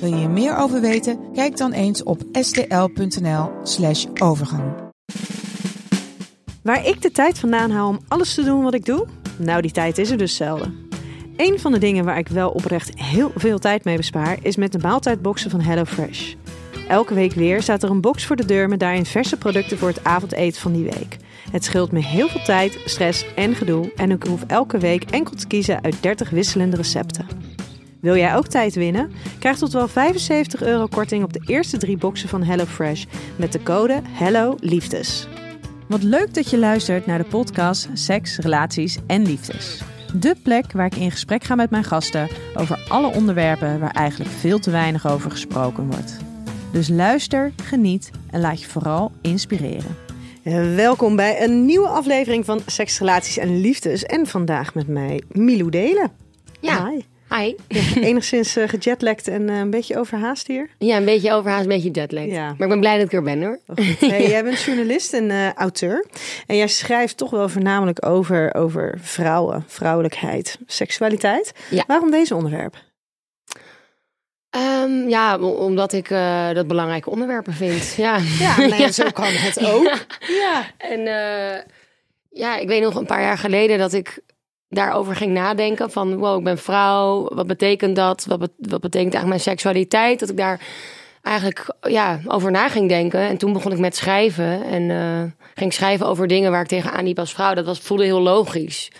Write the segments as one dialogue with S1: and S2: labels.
S1: Wil je hier meer over weten? Kijk dan eens op stl.nl/slash overgang.
S2: Waar ik de tijd vandaan haal om alles te doen wat ik doe? Nou, die tijd is er dus zelden. Een van de dingen waar ik wel oprecht heel veel tijd mee bespaar, is met de maaltijdboxen van HelloFresh. Elke week weer staat er een box voor de deur met daarin verse producten voor het avondeten van die week. Het scheelt me heel veel tijd, stress en gedoe en ik hoef elke week enkel te kiezen uit 30 wisselende recepten. Wil jij ook tijd winnen? Krijg tot wel 75 euro korting op de eerste drie boxen van HelloFresh met de code Hello Liefdes. Wat leuk dat je luistert naar de podcast Seks, Relaties en Liefdes. De plek waar ik in gesprek ga met mijn gasten over alle onderwerpen waar eigenlijk veel te weinig over gesproken wordt. Dus luister, geniet en laat je vooral inspireren. Welkom bij een nieuwe aflevering van Seks, Relaties en Liefdes. En vandaag met mij Milou Delen.
S3: Ja.
S2: Hi.
S3: Hi.
S2: Enigszins uh, gejetlagd en uh, een beetje overhaast hier.
S3: Ja, een beetje overhaast, een beetje jetlag.
S2: Ja.
S3: Maar ik ben blij dat ik er ben hoor.
S2: Hey, jij bent journalist en uh, auteur. En jij schrijft toch wel voornamelijk over, over vrouwen, vrouwelijkheid, seksualiteit.
S3: Ja.
S2: Waarom deze onderwerp?
S3: Um, ja, omdat ik uh, dat belangrijke onderwerpen vind. Ja,
S2: ja, nee, ja. zo kan het ook.
S3: Ja. ja. En uh, ja, ik weet nog een paar jaar geleden dat ik daarover ging nadenken. Van wow, ik ben vrouw. Wat betekent dat? Wat, wat betekent eigenlijk mijn seksualiteit? Dat ik daar eigenlijk ja, over na ging denken. En toen begon ik met schrijven. En uh, ging schrijven over dingen waar ik tegenaan liep als vrouw. Dat was, voelde heel logisch.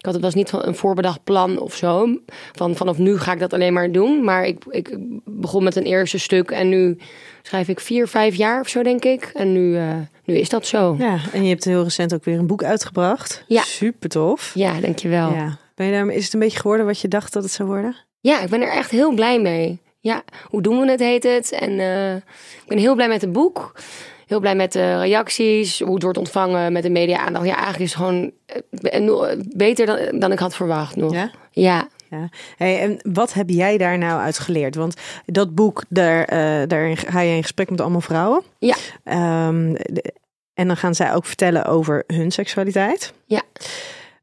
S3: Ik had, het was niet een voorbedacht plan of zo. Van vanaf nu ga ik dat alleen maar doen. Maar ik, ik begon met een eerste stuk. En nu schrijf ik vier, vijf jaar of zo, denk ik. En nu, uh, nu is dat zo.
S2: Ja, en je hebt heel recent ook weer een boek uitgebracht.
S3: Ja.
S2: Super tof.
S3: Ja, dankjewel.
S2: Ja. Ben je daar, is het een beetje geworden wat je dacht dat het zou worden?
S3: Ja, ik ben er echt heel blij mee. Ja, hoe doen we het, heet het. En uh, ik ben heel blij met het boek. Heel blij met de reacties, hoe het wordt ontvangen met de media-aandacht. Ja, eigenlijk is het gewoon eh, beter dan, dan ik had verwacht nog.
S2: Ja?
S3: Ja.
S2: ja. Hey, en wat heb jij daar nou uit geleerd? Want dat boek, daar, uh, daarin ga je in gesprek met allemaal vrouwen.
S3: Ja.
S2: Um, de, en dan gaan zij ook vertellen over hun seksualiteit.
S3: Ja.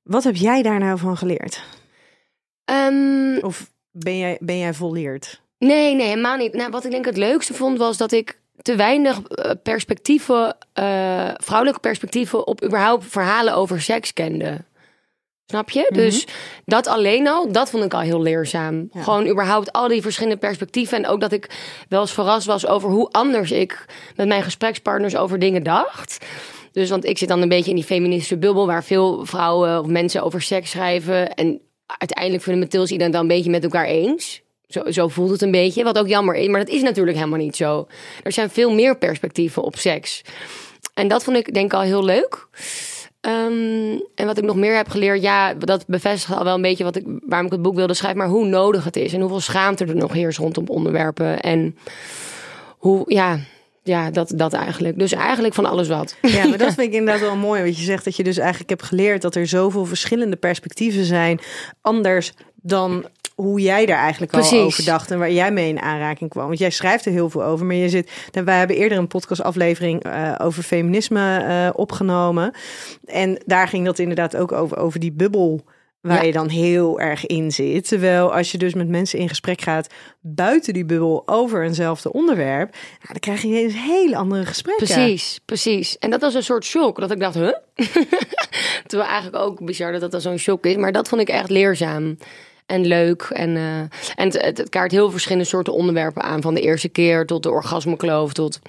S2: Wat heb jij daar nou van geleerd?
S3: Um,
S2: of ben jij, ben jij volleerd?
S3: Nee, nee, helemaal niet. Nou, wat ik denk het leukste vond was dat ik te weinig perspectieven, uh, vrouwelijke perspectieven op überhaupt verhalen over seks kende. Snap je? Mm -hmm. Dus dat alleen al, dat vond ik al heel leerzaam. Ja. Gewoon überhaupt al die verschillende perspectieven. En ook dat ik wel eens verrast was over hoe anders ik met mijn gesprekspartners over dingen dacht. Dus want ik zit dan een beetje in die feministische bubbel waar veel vrouwen of mensen over seks schrijven. En uiteindelijk vinden Mathilde iedereen dan een beetje met elkaar eens. Zo, zo voelt het een beetje, wat ook jammer is. Maar dat is natuurlijk helemaal niet zo. Er zijn veel meer perspectieven op seks. En dat vond ik denk ik al heel leuk. Um, en wat ik nog meer heb geleerd, ja, dat bevestigt al wel een beetje wat ik, waarom ik het boek wilde schrijven, maar hoe nodig het is en hoeveel schaamte er nog heerst rondom onderwerpen. En hoe, ja, ja, dat, dat eigenlijk. Dus eigenlijk van alles wat.
S2: Ja, maar dat vind ik inderdaad wel mooi. Wat je zegt dat je dus eigenlijk hebt geleerd dat er zoveel verschillende perspectieven zijn. Anders dan hoe jij daar eigenlijk al over dacht en waar jij mee in aanraking kwam. Want jij schrijft er heel veel over, maar je zit. Nou, wij hebben eerder een podcastaflevering uh, over feminisme uh, opgenomen. En daar ging dat inderdaad ook over, over die bubbel waar
S3: Ja.
S2: je dan heel erg in zit. Terwijl als je dus met mensen in gesprek gaat buiten die bubbel over eenzelfde onderwerp, nou, dan krijg je eens hele andere gesprekken.
S3: Precies, precies. En dat was een soort shock. Dat ik dacht, huh? Terwijl eigenlijk ook bizar dat dat zo'n shock is. Maar dat vond ik echt leerzaam. En leuk. En, uh, en het, kaart heel verschillende soorten onderwerpen aan. Van de eerste keer tot de orgasmekloof. Tot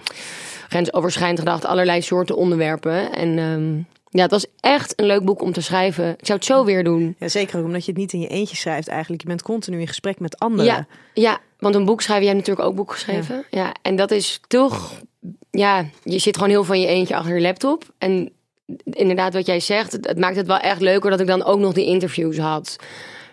S3: grensoverschrijdend gedacht. Allerlei soorten onderwerpen. En um, ja, het was echt een leuk boek om te schrijven. Ik zou het zo weer doen.
S2: Ja, zeker ook omdat je het niet in je eentje schrijft eigenlijk. Je bent continu in gesprek met anderen.
S3: Ja, ja want een boek schrijven. Jij hebt natuurlijk ook boek geschreven. Ja. ja, en dat is toch... Ja, je zit gewoon heel van je eentje achter je laptop. En inderdaad wat jij zegt, het, het maakt het wel echt leuker dat ik dan ook nog die interviews had.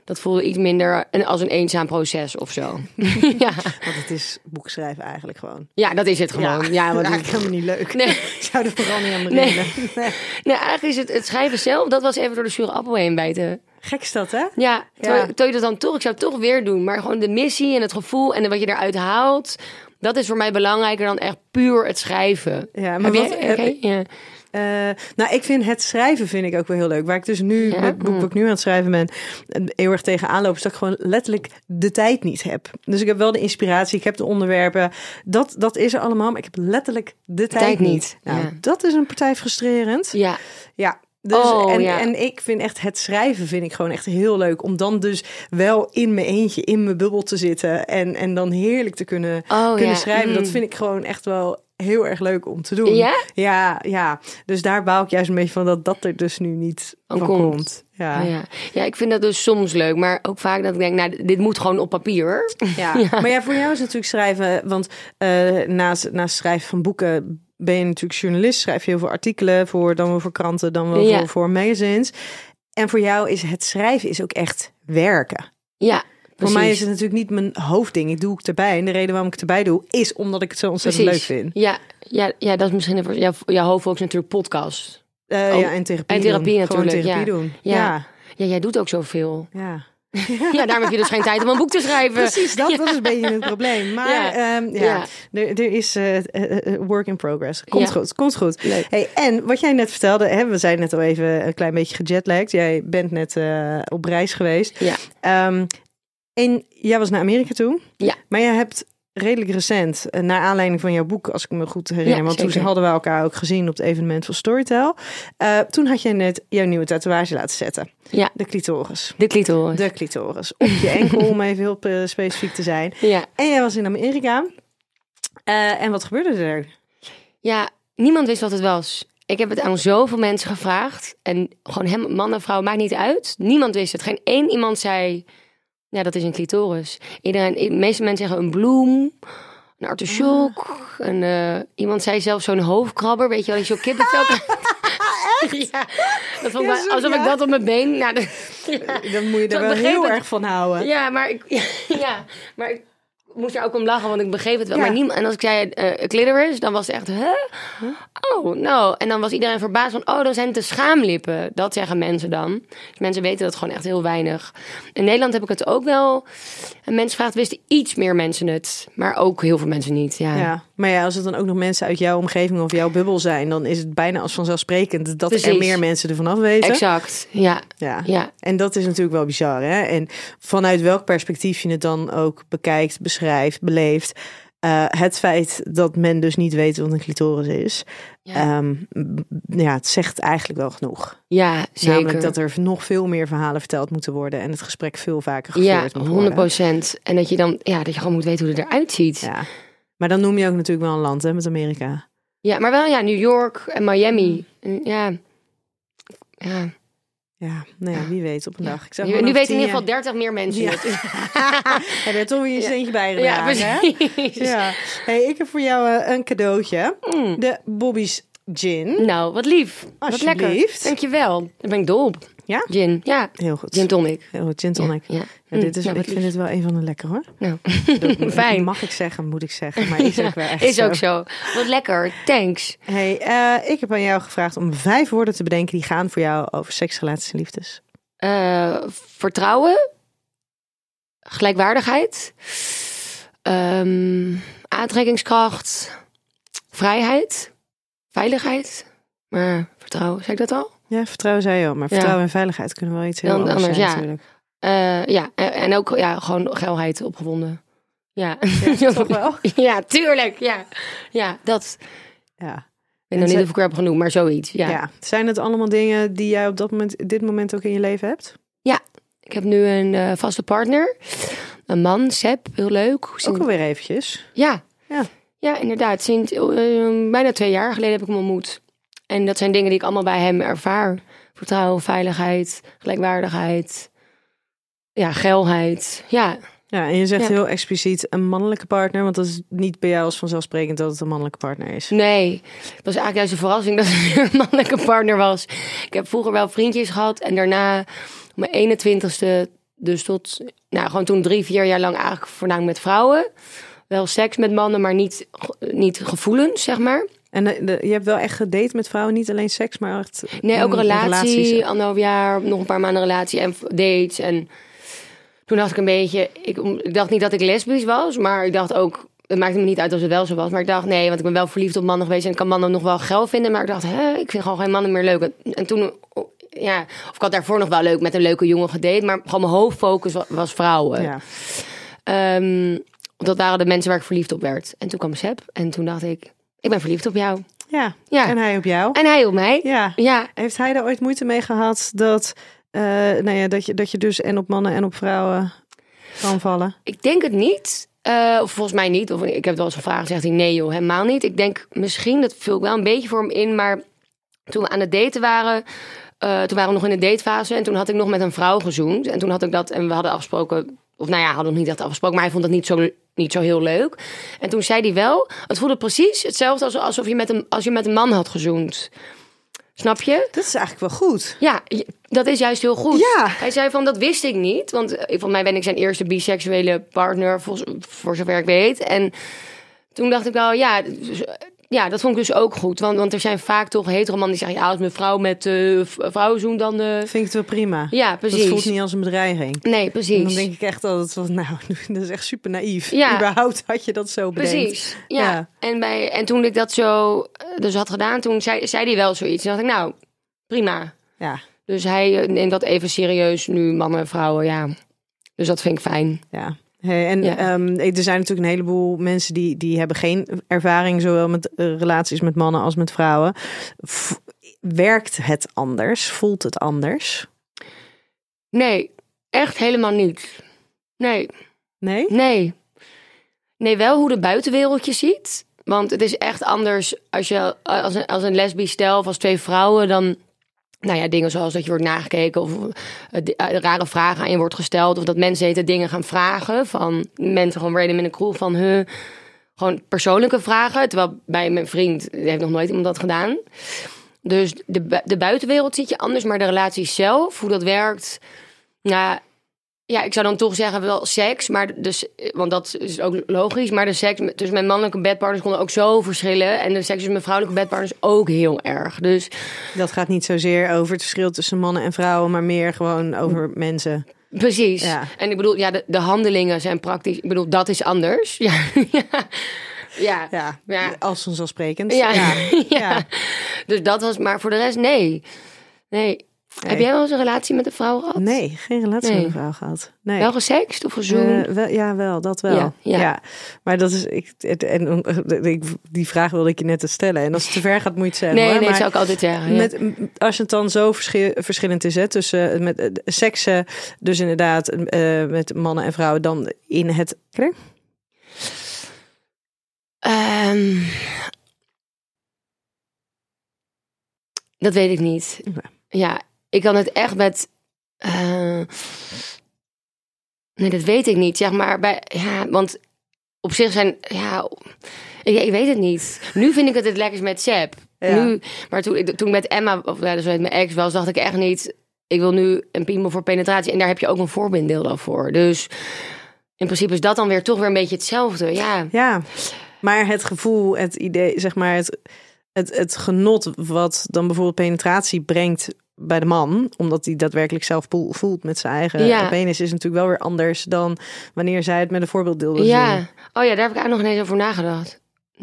S3: Dat voelde iets minder als een eenzaam proces of zo. ja.
S2: Want het is boek schrijven eigenlijk gewoon.
S3: ja, dat is het gewoon. Ja, want
S2: eigenlijk helemaal niet leuk.
S3: Nee.
S2: Ik zou er vooral niet aan beginnen. Nee.
S3: Nee, eigenlijk is het, het schrijven zelf, dat was even door de zure appel heen bijten.
S2: Gek is dat, hè?
S3: Ja,
S2: Ja.
S3: terwijl je dat dan toch, ik zou het toch weer doen. Maar gewoon de missie en het gevoel en wat je eruit haalt, dat is voor mij belangrijker dan echt puur het schrijven.
S2: Ja, maar wat,
S3: jij- oké, ja.
S2: Eh, nou, ik vind het schrijven vind ik ook wel heel leuk. Waar ik dus nu,
S3: Ja?
S2: met het boek wat ik nu aan het schrijven ben, heel erg tegenaan loop, is dat ik gewoon letterlijk de tijd niet heb. Dus ik heb wel de inspiratie, ik heb de onderwerpen. Dat, dat is er allemaal, maar ik heb letterlijk de tijd,
S3: tijd
S2: niet.
S3: niet,
S2: Nou,
S3: ja.
S2: dat is een partij frustrerend.
S3: ja.
S2: Ja. Dus,
S3: Oh,
S2: en,
S3: ja.
S2: en ik vind echt het schrijven vind ik gewoon echt heel leuk. Om dan dus wel in mijn eentje, in mijn bubbel te zitten. En, en dan heerlijk te kunnen,
S3: Oh,
S2: kunnen
S3: ja.
S2: schrijven. Dat
S3: Mm.
S2: vind ik gewoon echt wel heel erg leuk om te doen.
S3: Ja?
S2: Ja, ja. Dus daar baal ik juist een beetje van dat dat er dus nu niet
S3: Van komt.
S2: komt. Ja.
S3: Oh, ja. ja, ik vind dat dus soms leuk, maar ook vaak dat ik denk, nou, dit moet gewoon op papier.
S2: Ja. Maar ja, voor jou is natuurlijk schrijven, want eh, naast, naast schrijven van boeken ben je natuurlijk journalist, schrijf je heel veel artikelen voor, dan wel voor kranten, dan wel
S3: Ja.
S2: voor, voor magazines. En voor jou is het schrijven is ook echt werken.
S3: Ja,
S2: Voor mij is het natuurlijk niet mijn hoofdding. Ik doe het erbij. En de reden waarom ik het erbij doe, is omdat ik het zo ontzettend
S3: Precies.
S2: leuk vind.
S3: Ja, ja, ja, dat is misschien jouw, jouw hoofdvolk is natuurlijk podcast.
S2: Eh,
S3: Oh,
S2: ja, en therapie
S3: en therapie
S2: doen. Gewoon
S3: natuurlijk,
S2: therapie
S3: ja.
S2: doen.
S3: Ja.
S2: Ja.
S3: Ja, jij doet ook zoveel.
S2: ja.
S3: Ja, daarom heb je dus geen tijd om een boek te schrijven.
S2: Precies, dat, dat is een beetje het probleem. Maar
S3: Ja.
S2: Ja. Er, er is eh, eh, work in progress. Komt goed, komt goed.
S3: Leuk.
S2: Hey, en wat jij net vertelde, hè, we zijn net al even een klein beetje gejetlagd. Jij bent net op reis geweest.
S3: Ja.
S2: Ehm, en jij was naar Amerika toe.
S3: Ja.
S2: Maar je hebt redelijk recent, eh, naar aanleiding van jouw boek, als ik me goed herinner,
S3: Ja,
S2: want toen hadden we elkaar ook gezien op het evenement van Storytel. Eh, toen had je net jouw nieuwe tatoeage laten zetten.
S3: Ja.
S2: De clitoris.
S3: De clitoris.
S2: De clitoris. Op je enkel, om even heel eh, specifiek te zijn.
S3: Ja.
S2: En jij was in Amerika. En wat gebeurde er?
S3: ja, niemand wist wat het was. Ik heb het aan zoveel mensen gevraagd. En gewoon hem, man en vrouw, maakt niet uit. Niemand wist het. Geen één iemand zei, ja, dat is een clitoris. Iedereen, de meeste mensen zeggen een bloem, een artichok. Een, eh, iemand zei zelfs zo'n hoofdkrabber, weet je wel, die zo'n kippenvel. Ja, dat vond ik
S2: Ja, zo-
S3: alsof
S2: ja?
S3: ik dat op mijn been... Nou, de-
S2: Dan moet je
S3: Zo,
S2: er wel heel erg van houden.
S3: Ja, maar ik, ja, maar ik moest er ook om lachen, want ik begreep het wel.
S2: Ja.
S3: Maar niemand, en als ik zei eh clitoris, dan was het echt, hè? Oh, nou. En dan was iedereen verbaasd van, oh, dan zijn het de schaamlippen. Dat zeggen mensen dan. Dus mensen weten dat gewoon echt heel weinig. In Nederland heb ik het ook wel. En mensen vragen, wisten iets meer mensen het. Maar ook heel veel mensen niet, ja.
S2: Ja, maar ja, als het dan ook nog mensen uit jouw omgeving of jouw bubbel zijn, dan is het bijna als vanzelfsprekend dat er meer mensen ervan af weten.
S3: Exact, ja.
S2: Ja.
S3: Ja,
S2: En dat is natuurlijk wel bizar, hè? En vanuit welk perspectief je het dan ook bekijkt, beschrijft, beleeft. eh, het feit dat men dus niet weet wat een clitoris is,
S3: Ja.
S2: ja, ja het zegt eigenlijk wel genoeg.
S3: ja zeker.
S2: Namelijk dat er nog veel meer verhalen verteld moeten worden en het gesprek veel vaker gevoerd
S3: ja,
S2: moet
S3: 100
S2: worden.
S3: procent. En dat je dan, ja, dat je gewoon moet weten hoe het eruit ziet.
S2: Ja. Maar dan noem je ook natuurlijk wel een land, hè, met Amerika.
S3: Ja, maar wel ja, New York en Miami. En ja. Ja.
S2: Ja, nou ja, wie weet op een dag. Ik zeg
S3: Nu, nu weten in ieder geval
S2: jaar-
S3: 30 meer mensen
S2: Ja. Heb je er toch weer een steentje bij
S3: Ja,
S2: hè? Ja. Hey, ik heb voor jou eh, een cadeautje.
S3: Mm.
S2: De Bobby's Gin.
S3: Nou, wat lief. Wat lekker. Dankjewel. Daar ben ik dol op.
S2: Ja?
S3: Gin. Ja.
S2: Heel goed.
S3: Gin tonic.
S2: Heel goed, gin tonic.
S3: Ja.
S2: Ja, dit is,
S3: nou,
S2: ik vind
S3: lief.
S2: het wel een van de lekker hoor.
S3: Nou,
S2: Dat
S3: fijn.
S2: Mag ik zeggen, moet ik zeggen. Maar is ook wel echt
S3: Is
S2: zo.
S3: ook zo. Wat lekker. Thanks.
S2: Hey, eh, ik heb aan jou gevraagd om vijf woorden te bedenken die gaan voor jou over seks, relaties en liefdes.
S3: Eh, vertrouwen. Gelijkwaardigheid. ehm, aantrekkingskracht. Vrijheid. Veiligheid. Maar vertrouwen, zei ik dat al?
S2: Ja, vertrouwen zei je al, maar
S3: Ja.
S2: vertrouwen en veiligheid kunnen wel iets heel anders,
S3: anders,
S2: zijn
S3: ja.
S2: natuurlijk.
S3: Eh, ja, en, ook ja, gewoon geilheid opgewonden. Ja.
S2: toch wel?
S3: ja, tuurlijk. Ja, ja dat.
S2: Ja.
S3: Ik weet nog niet of ik er heb genoemd, maar zoiets. Ja.
S2: Ja. Zijn het allemaal dingen die jij op dat moment, dit moment ook in je leven hebt?
S3: Ik heb nu een eh, vaste partner. Een man, Seb, heel leuk.
S2: Ook
S3: Sinds-
S2: alweer eventjes.
S3: Ja.
S2: Ja.
S3: ja, inderdaad. Sinds eh, bijna twee jaar geleden heb ik hem ontmoet. En dat zijn dingen die ik allemaal bij hem ervaar. Vertrouwen, veiligheid, gelijkwaardigheid. Ja, geilheid. Ja,
S2: Ja, en je zegt
S3: Ja.
S2: heel expliciet een mannelijke partner, want dat is niet bij jou als vanzelfsprekend dat het een mannelijke partner is.
S3: Nee, het was eigenlijk juist een verrassing dat het een mannelijke partner was. Ik heb vroeger wel vriendjes gehad en daarna op mijn 21ste dus tot, nou, gewoon toen drie, vier jaar lang eigenlijk voornamelijk met vrouwen. Wel seks met mannen, maar niet, niet gevoelens, zeg maar.
S2: En de- de- je hebt wel echt gedate met vrouwen, niet alleen seks, maar echt...
S3: Nee, ook
S2: mm,
S3: relatie,
S2: relaties.
S3: anderhalf jaar, nog een paar maanden relatie en dates. En toen dacht ik een beetje, ik, ik dacht niet dat ik lesbisch was, maar ik dacht ook, het maakte me niet uit als het wel zo was. Maar ik dacht, nee, want ik ben wel verliefd op mannen geweest en ik kan mannen nog wel geil vinden. Maar ik dacht, hè, ik vind gewoon geen mannen meer leuk. En, en toen, ja, of ik had daarvoor nog wel leuk met een leuke jongen gedate, maar gewoon mijn hoofdfocus was, was vrouwen.
S2: Ja.
S3: Ehm, dat waren de mensen waar ik verliefd op werd. En toen kwam Seb en toen dacht ik, ik ben verliefd op jou.
S2: ja,
S3: Ja.
S2: en hij op jou.
S3: En hij op mij.
S2: Ja.
S3: Ja,
S2: Heeft hij daar ooit moeite mee gehad dat, eh, nou ja, dat, je, dat je dus en op mannen en op vrouwen kan vallen?
S3: Ik denk het niet. Eh, of volgens mij niet. Of ik heb het wel eens gevraagd. Zegt hij nee joh, helemaal niet. Ik denk misschien, dat vul ik wel een beetje voor hem in. Maar toen we aan het daten waren... eh, toen waren we nog in de datefase. En toen had ik nog met een vrouw gezoend. En toen had ik dat... En we hadden afgesproken... Of nou ja, hadden nog niet dat afgesproken. Maar hij vond dat niet zo, niet zo heel leuk. En toen zei hij wel... Het voelde precies hetzelfde als, alsof je met een, als je met een man had gezoend. Snap je?
S2: Dat is eigenlijk wel goed.
S3: Ja, dat is juist heel goed.
S2: Ja.
S3: Hij zei van, dat wist ik niet. Want eh, volgens mij ben ik zijn eerste biseksuele partner, voor, voor zover ik weet. En toen dacht ik wel, ja, ja dat vond ik dus ook goed. Want, want er zijn vaak toch heteroman die zeggen... ja, als mijn vrouw met eh v- vrouwen zoent, dan... eh,
S2: Vind ik het wel prima.
S3: ja,
S2: Dat
S3: precies.
S2: voelt niet als een bedreiging.
S3: Nee,
S2: En
S3: precies.
S2: dan denk ik echt altijd van, nou, dat is echt super naïef.
S3: Ja.
S2: Überhaupt had je dat zo bedenkt.
S3: Precies, ja.
S2: Ja.
S3: En, bij, en toen ik dat zo eh, dus had gedaan, toen zei, zei hij wel zoiets. En dacht ik, nou, prima.
S2: Ja,
S3: Dus hij neemt dat even serieus nu, mannen en vrouwen, ja. Dus dat vind ik fijn.
S2: ja. Hey, en
S3: Ja.
S2: ehm, er zijn natuurlijk een heleboel mensen die, die hebben geen ervaring, zowel met eh, relaties met mannen als met vrouwen. Werkt het anders? Voelt het anders?
S3: Nee, echt helemaal niet. Nee,
S2: Nee?
S3: nee. Nee, wel hoe de buitenwereld je ziet. Want het is echt anders als je als een, als een lesbisch stel of als twee vrouwen dan. Nou ja, dingen zoals dat je wordt nagekeken of eh, eh, rare vragen aan je wordt gesteld. Of dat mensen heten dingen gaan vragen van mensen gewoon random in een crew van hun. Gewoon persoonlijke vragen. Terwijl bij mijn vriend heeft nog nooit iemand dat gedaan. Dus de, de buitenwereld ziet je anders, maar de relatie zelf, hoe dat werkt. Nou, ja, ik zou dan toch zeggen wel seks, maar dus, want dat is ook logisch. Maar de seks tussen mijn mannelijke bedpartners kon ook zo verschillen. En de seks tussen mijn vrouwelijke bedpartners ook heel erg. Dus
S2: Dat gaat niet zozeer over het verschil tussen mannen en vrouwen, maar meer gewoon over mensen.
S3: precies.
S2: Ja.
S3: En ik bedoel, ja, de, de handelingen zijn praktisch. Ik bedoel, dat is anders. Ja, ja. ja.
S2: Ja,
S3: Ja.
S2: als vanzelfsprekend.
S3: Ja.
S2: ja.
S3: Dus dat was, maar voor de rest, nee. Nee. Heb jij wel eens een relatie met een vrouw gehad?
S2: Nee, geen relatie
S3: Nee.
S2: met een vrouw gehad. Nee.
S3: Wel gesext of gezoend?
S2: Eh, wel, ja, wel, dat wel.
S3: Ja,
S2: Ja,
S3: ja.
S2: maar dat is. Ik, het- en, eh, ik, die vraag wilde ik je net te stellen. En als het te ver gaat, moet je het zeggen.
S3: nee,
S2: hoor.
S3: nee, dat
S2: Maar
S3: zou ik altijd zeggen. ja.
S2: met, als het dan zo verschil, verschillend is hè, tussen eh, met, seksen, dus inderdaad met mannen en vrouwen, dan in het.
S3: Ehm, dat weet ik niet. Ja, ik kan het echt met. eh, nee, dat weet ik niet. Zeg maar bij. Ja, want op zich zijn. Ja, ik, ik weet het niet. Nu vind ik het het lekkerst met Seb.
S2: Ja.
S3: Nu, maar toen, ik- toen ik met Emma, of ja, dus met mijn ex was, dacht ik echt niet. Ik wil nu een piemel voor penetratie. En daar heb je ook een voorbeelddeel dan voor. Dus in principe is dat dan weer toch weer een beetje hetzelfde. Ja.
S2: Ja, maar het gevoel, het idee, zeg maar, het, het, het genot wat dan bijvoorbeeld penetratie brengt bij de man, omdat hij daadwerkelijk zelf voelt met zijn eigen
S3: Ja.
S2: penis, is natuurlijk wel weer anders dan wanneer zij het met een voorbeelddeel doen.
S3: Ja. Oh ja, daar heb ik eigenlijk nog ineens over nagedacht.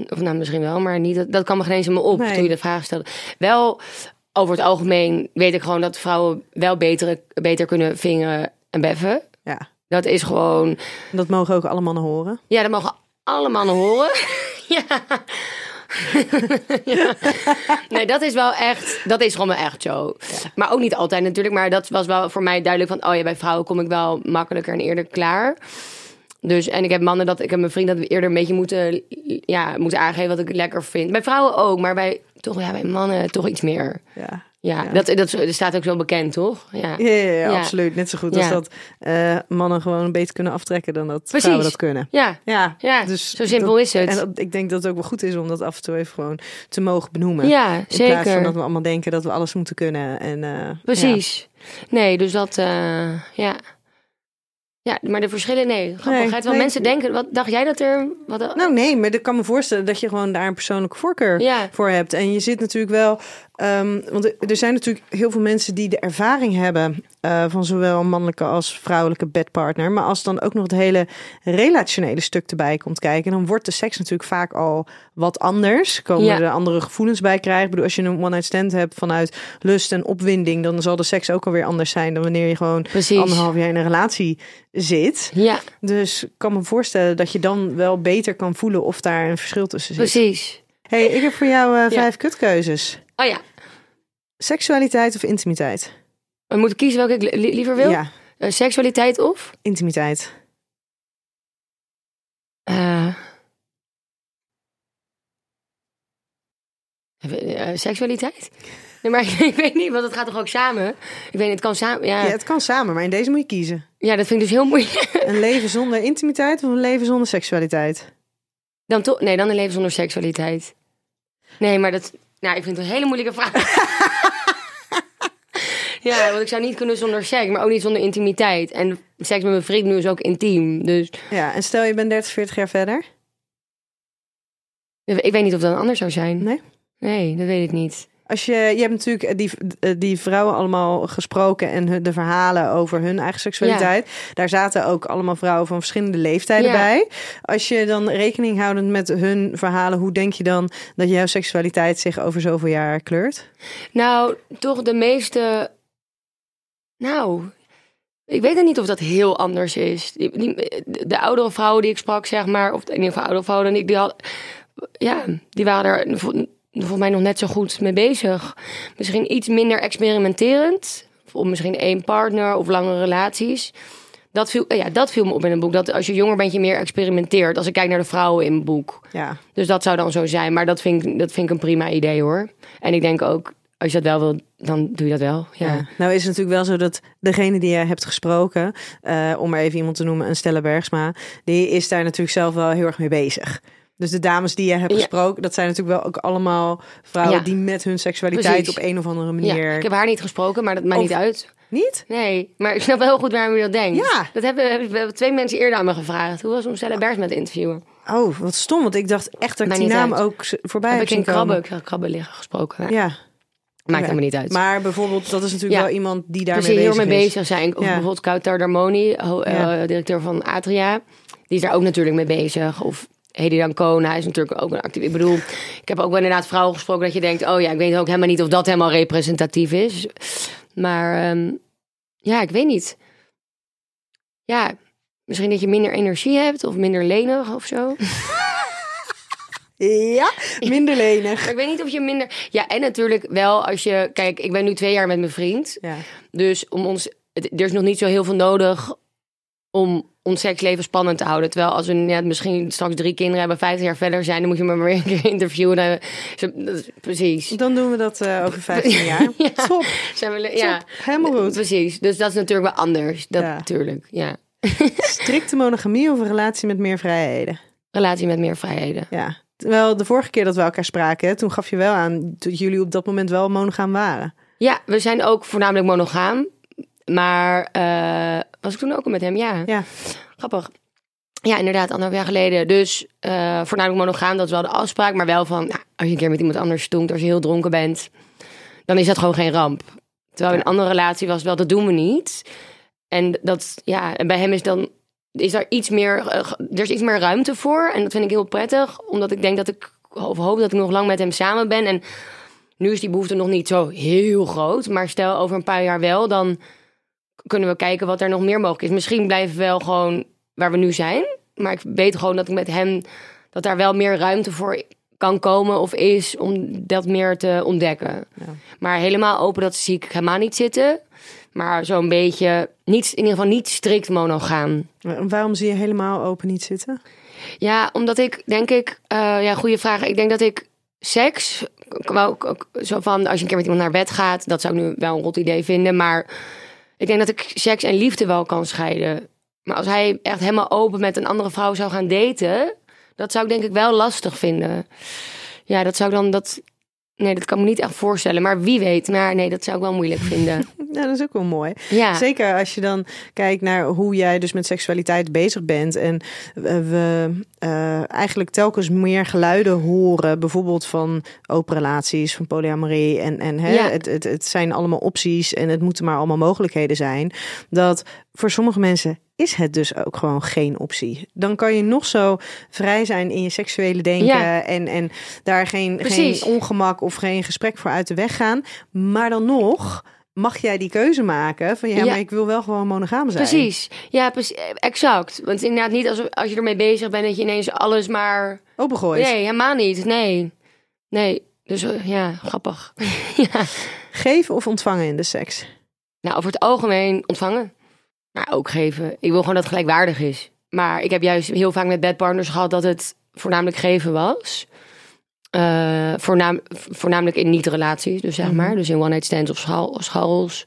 S3: Of nou, misschien wel, maar niet, dat, dat kwam me geen eens in me op
S2: Nee.
S3: toen je de vraag stelde. Wel, over het algemeen weet ik gewoon dat vrouwen wel beter, beter kunnen vingeren en beffen.
S2: Ja,
S3: Dat is gewoon...
S2: dat mogen ook alle mannen horen.
S3: Ja, dat mogen alle mannen horen. ja. Ja. Nee, dat is wel echt... Dat is gewoon wel echt zo. Maar ook niet altijd natuurlijk. Maar dat was wel voor mij duidelijk van... Oh ja, bij vrouwen kom ik wel makkelijker en eerder klaar. Dus, en ik heb mannen dat... Ik heb mijn vriend dat we eerder een beetje moeten... Ja, moeten aangeven wat ik lekker vind. Bij vrouwen ook, maar bij... Toch, ja, bij mannen toch iets meer.
S2: Ja.
S3: Ja,
S2: Ja.
S3: Dat, dat, staat ook zo bekend, toch? Ja.
S2: Ja, ja, ja,
S3: Ja.
S2: absoluut. Net zo goed als dat eh, mannen gewoon beter kunnen aftrekken dan dat
S3: Precies.
S2: vrouwen dat kunnen.
S3: Ja,
S2: Ja,
S3: ja
S2: dus
S3: zo simpel
S2: dat-
S3: is het.
S2: En dat, ik denk dat het ook wel goed is om dat af en toe even gewoon te mogen benoemen.
S3: ja,
S2: In
S3: zeker.
S2: plaats van dat we allemaal denken dat we alles moeten kunnen. En, eh,
S3: Precies. Nee, dus dat, eh, ja. Ja, maar de verschillen, nee. Want
S2: nee.
S3: mensen denken, wat dacht jij dat er... Wat,
S2: Nou nee, maar ik kan me voorstellen dat je gewoon daar een persoonlijke voorkeur
S3: Ja.
S2: voor hebt. En je zit natuurlijk wel, ehm, want er- zijn natuurlijk heel veel mensen die de ervaring hebben eh, van zowel een mannelijke als vrouwelijke bedpartner. Maar als dan ook nog het hele relationele stuk erbij komt kijken, dan wordt de seks natuurlijk vaak al wat anders. Komen
S3: Ja.
S2: er andere gevoelens bij krijgen. Ik bedoel, als je een one-night stand hebt vanuit lust en opwinding, dan zal de seks ook alweer anders zijn dan wanneer je gewoon
S3: Precies.
S2: anderhalf jaar in een relatie zit.
S3: Ja,
S2: Dus ik kan me voorstellen dat je dan wel beter kan voelen of daar een verschil tussen zit.
S3: precies.
S2: hey, ik heb voor jou
S3: Ja.
S2: vijf kutkeuzes.
S3: Oh ja,
S2: Seksualiteit of intimiteit?
S3: we moeten kiezen welke ik li- liever wil.
S2: Ja,
S3: Eh, seksualiteit of...
S2: intimiteit.
S3: eh, eh, seksualiteit? Nee, maar ik weet niet, want het gaat toch ook samen? Ik weet niet, het kan samen... Ja,
S2: Ja,
S3: ja.
S2: het kan samen, maar in deze moet je kiezen.
S3: dat vind ik dus heel moeilijk.
S2: Een leven zonder intimiteit of een leven zonder seksualiteit?
S3: Dan toch? Nee, dan een leven zonder seksualiteit. Nee, maar dat... Nou, ik vind het een hele moeilijke vraag. ja, want ik zou niet kunnen zonder seks, maar ook niet zonder intimiteit. En seks met mijn vriend nu is ook intiem. Dus
S2: Ja, en stel je bent 30, 40 jaar verder.
S3: ik weet niet of dat anders zou zijn.
S2: Nee?
S3: Nee, dat weet ik niet.
S2: Als je, je hebt natuurlijk die, eh, die vrouwen allemaal gesproken en hun- de verhalen over hun eigen seksualiteit. Daar zaten ook allemaal vrouwen van verschillende leeftijden
S3: Ja.
S2: bij. Als je dan rekening houdend met hun verhalen, hoe denk je dan dat jouw seksualiteit zich over zoveel jaar kleurt?
S3: Nou, toch de meeste. Nou, ik weet het niet of dat heel anders is. De oudere vrouwen die ik sprak, zeg maar, of in ieder geval oudere vrouwen dan ik, die had, ja, die waren er volgens mij nog net zo goed mee bezig. Misschien iets minder experimenterend, of misschien één partner of langere relaties. Dat viel, ja, dat viel me op in het boek. Dat als je jonger bent, je meer experimenteert. Als ik kijk naar de vrouwen in het boek.
S2: Ja,
S3: Dus dat zou dan zo zijn. Maar dat vind ik, dat vind ik een prima idee hoor. En ik denk ook, als je dat wel wil, dan doe je dat wel. Ja.
S2: Ja. Nou is het natuurlijk wel zo dat degene die je hebt gesproken, eh, om maar even iemand te noemen, een Stella Bergsma, die is daar natuurlijk zelf wel heel erg mee bezig. Dus de dames die je hebt
S3: Ja.
S2: gesproken, dat zijn natuurlijk wel ook allemaal vrouwen
S3: Ja.
S2: die met hun seksualiteit
S3: Precies.
S2: op een of andere
S3: Ja,
S2: manier.
S3: ik heb haar niet gesproken, maar dat maakt
S2: Of-
S3: niet uit.
S2: Niet?
S3: Nee, maar ik snap wel heel goed waarom je dat denkt.
S2: Ja.
S3: Dat hebben, we hebben twee mensen eerder aan me gevraagd. Hoe was om Stella Bergs met te interviewen?
S2: Oh, wat stom, want ik dacht echt dat ik die naam
S3: uit.
S2: ook voorbij
S3: heb
S2: heb
S3: ik in krabben, ik krabben liggen gesproken. Ja.
S2: Ja,
S3: Maakt
S2: Ja.
S3: helemaal niet uit.
S2: maar bijvoorbeeld, dat is natuurlijk
S3: Ja.
S2: wel iemand die daarmee bezig
S3: mee
S2: is.
S3: bezig zijn. Of
S2: Ja.
S3: bijvoorbeeld Kouter Darmoni, eh,
S2: Ja.
S3: directeur van Atria. Die is daar ook natuurlijk mee bezig. Of Hedy Dancona is natuurlijk ook een actief. Ik bedoel, ik heb ook wel inderdaad vrouwen gesproken dat je denkt... oh ja, ik weet ook helemaal niet of dat helemaal representatief is. Maar ehm, ja, ik weet niet. Ja, misschien dat je minder energie hebt of minder lenig of zo.
S2: Ja, minder lenig.
S3: Ik weet niet of je minder... Ja, en natuurlijk wel als je... Kijk, ik ben nu twee jaar met mijn vriend.
S2: Ja.
S3: Dus om ons, het- er is nog niet zo heel veel nodig om ons seksleven spannend te houden. Terwijl als we net misschien straks drie kinderen hebben, vijftig jaar verder zijn, dan moet je me maar weer een keer interviewen. Dan, precies.
S2: Dan doen we dat eh, over 15 jaar.
S3: Ja.
S2: Top,
S3: Zijn we, ja,
S2: top. Helemaal goed.
S3: precies. Dus dat is natuurlijk wel anders. Dat
S2: Ja.
S3: natuurlijk, ja.
S2: Strikte monogamie of een relatie met meer vrijheden?
S3: Relatie met meer vrijheden.
S2: Ja. Terwijl de vorige keer dat we elkaar spraken, toen gaf je wel aan dat jullie op dat moment wel monogaam waren.
S3: Ja, we zijn ook voornamelijk monogaam. Maar eh, was ik toen ook al met hem? Ja.
S2: Ja.
S3: Grappig. Ja, inderdaad, anderhalf jaar geleden. Dus eh, voornamelijk monogaam, dat is wel de afspraak. Maar wel van, nou, als je een keer met iemand anders stoont, als je heel dronken bent, dan is dat gewoon geen ramp. Terwijl in een andere relatie was wel, dat doen we niet. En dat, ja, en bij hem is dan, is er iets meer, eh, er is iets meer ruimte voor. En dat vind ik heel prettig, omdat ik denk dat ik, of hoop dat ik nog lang met hem samen ben. En nu is die behoefte nog niet zo heel groot. Maar stel over een paar jaar wel, dan kunnen we kijken wat er nog meer mogelijk is. Misschien blijven we wel gewoon waar we nu zijn. Maar ik weet gewoon dat ik met hem, dat daar wel meer ruimte voor kan komen of is om dat meer te ontdekken.
S2: Ja.
S3: Maar helemaal open, dat zie ik helemaal niet zitten. Maar zo'n beetje, niet, in ieder geval niet strikt monogaam.
S2: Waarom zie je helemaal open niet zitten?
S3: Ja, omdat ik denk ik, eh, ja, goede vraag. Ik denk dat ik seks, k- wel, k- k- zo van als je een keer met iemand naar bed gaat, dat zou ik nu wel een rot idee vinden. Maar ik denk dat ik seks en liefde wel kan scheiden. Maar als hij echt helemaal open met een andere vrouw zou gaan daten, dat zou ik denk ik wel lastig vinden. Ja, dat zou ik dan dat. Nee, dat kan me niet echt voorstellen. Maar wie weet. Maar nee, dat zou ik wel moeilijk vinden.
S2: Ja, dat is ook wel mooi.
S3: Ja.
S2: Zeker als je dan kijkt naar hoe jij dus met seksualiteit bezig bent. En we uh, eigenlijk telkens meer geluiden horen. Bijvoorbeeld van open relaties, van polyamorie. En, en hè,
S3: Ja.
S2: het, het, het zijn allemaal opties en het moeten maar allemaal mogelijkheden zijn. Dat voor sommige mensen is het dus ook gewoon geen optie. Dan kan je nog zo vrij zijn in je seksuele denken
S3: Ja.
S2: en, en daar geen,
S3: Precies.
S2: geen ongemak of geen gesprek voor uit de weg gaan. Maar dan nog mag jij die keuze maken van ja,
S3: Ja.
S2: maar ik wil wel gewoon monogaam zijn.
S3: Precies. Ja, precies. exact. Want het is inderdaad niet als, als je ermee bezig bent dat je ineens alles maar...
S2: Opengooid.
S3: Nee, helemaal niet. Nee. Nee. Dus eh, ja, grappig. ja.
S2: Geven of ontvangen in de seks?
S3: Nou, over het algemeen ontvangen. Maar ook geven. Ik wil gewoon dat het gelijkwaardig is. Maar ik heb juist heel vaak met bedpartners gehad dat het voornamelijk geven was. Voornaam, voornamelijk in niet-relaties, dus zeg maar. Dus in one-night stands of schaal, schals.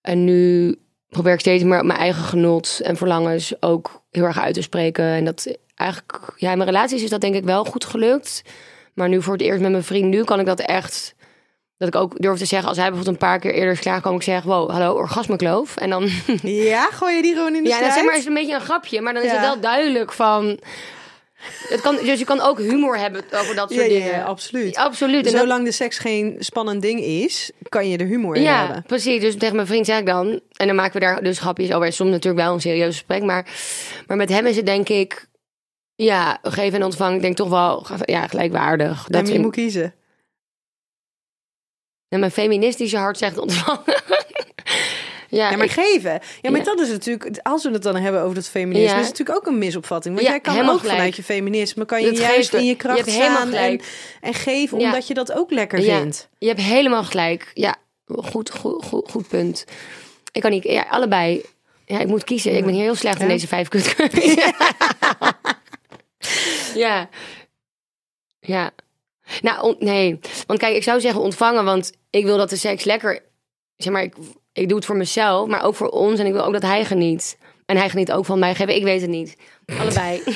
S3: En nu probeer ik steeds meer op mijn eigen genot en verlangens ook heel erg uit te spreken. En dat eigenlijk, ja, in mijn relaties is dat denk ik wel goed gelukt. Maar nu voor het eerst met mijn vriend, nu kan ik dat echt dat ik ook durf te zeggen, als hij bijvoorbeeld een paar keer eerder is klaargekomen, ik zeg, wow, hallo, orgasmekloof. En dan,
S2: Ja, gooi je die gewoon in de
S3: ja, zeg maar, is een beetje een grapje, maar dan is
S2: Ja.
S3: het wel duidelijk van, het kan, dus je kan ook humor hebben over dat soort
S2: ja, ja,
S3: dingen.
S2: ja, absoluut.
S3: Absoluut. En dat-
S2: Zolang de seks geen spannend ding is, kan je er humor in
S3: ja,
S2: hebben.
S3: precies. Dus tegen mijn vriend zeg ik dan, en dan maken we daar dus grapjes over. En soms natuurlijk wel een serieus gesprek, maar, maar met hem is het denk ik, ja, geven en ontvangen, ik denk toch wel, ja, gelijkwaardig.
S2: Dat je
S3: in-
S2: moet kiezen.
S3: En mijn feministische hart zegt ontvangen. ja,
S2: Ja, maar
S3: ik-
S2: geven. Ja, maar
S3: Ja.
S2: dat is natuurlijk, als we het dan hebben over dat feminisme,
S3: Ja.
S2: is het natuurlijk ook een misopvatting. Want jij kan ook
S3: gelijk.
S2: vanuit je feminisme, kan je
S3: Dat
S2: juist in je
S3: Je
S2: kracht
S3: helemaal
S2: staan en, en geven, omdat je dat ook lekker
S3: Ja.
S2: vindt.
S3: Je hebt helemaal gelijk. Ja, goed, goed, goed, goed punt. Ik kan niet, ja, allebei. Ja, ik moet kiezen. Ik ben hier heel slecht in deze vijf ja. Ja. Nou, nee. Want kijk, ik zou zeggen ontvangen, want ik wil dat de seks lekker... Zeg maar, ik, ik doe het voor mezelf, maar ook voor ons. En ik wil ook dat hij geniet. En hij geniet ook van mij geven. Ik weet het niet. Allebei.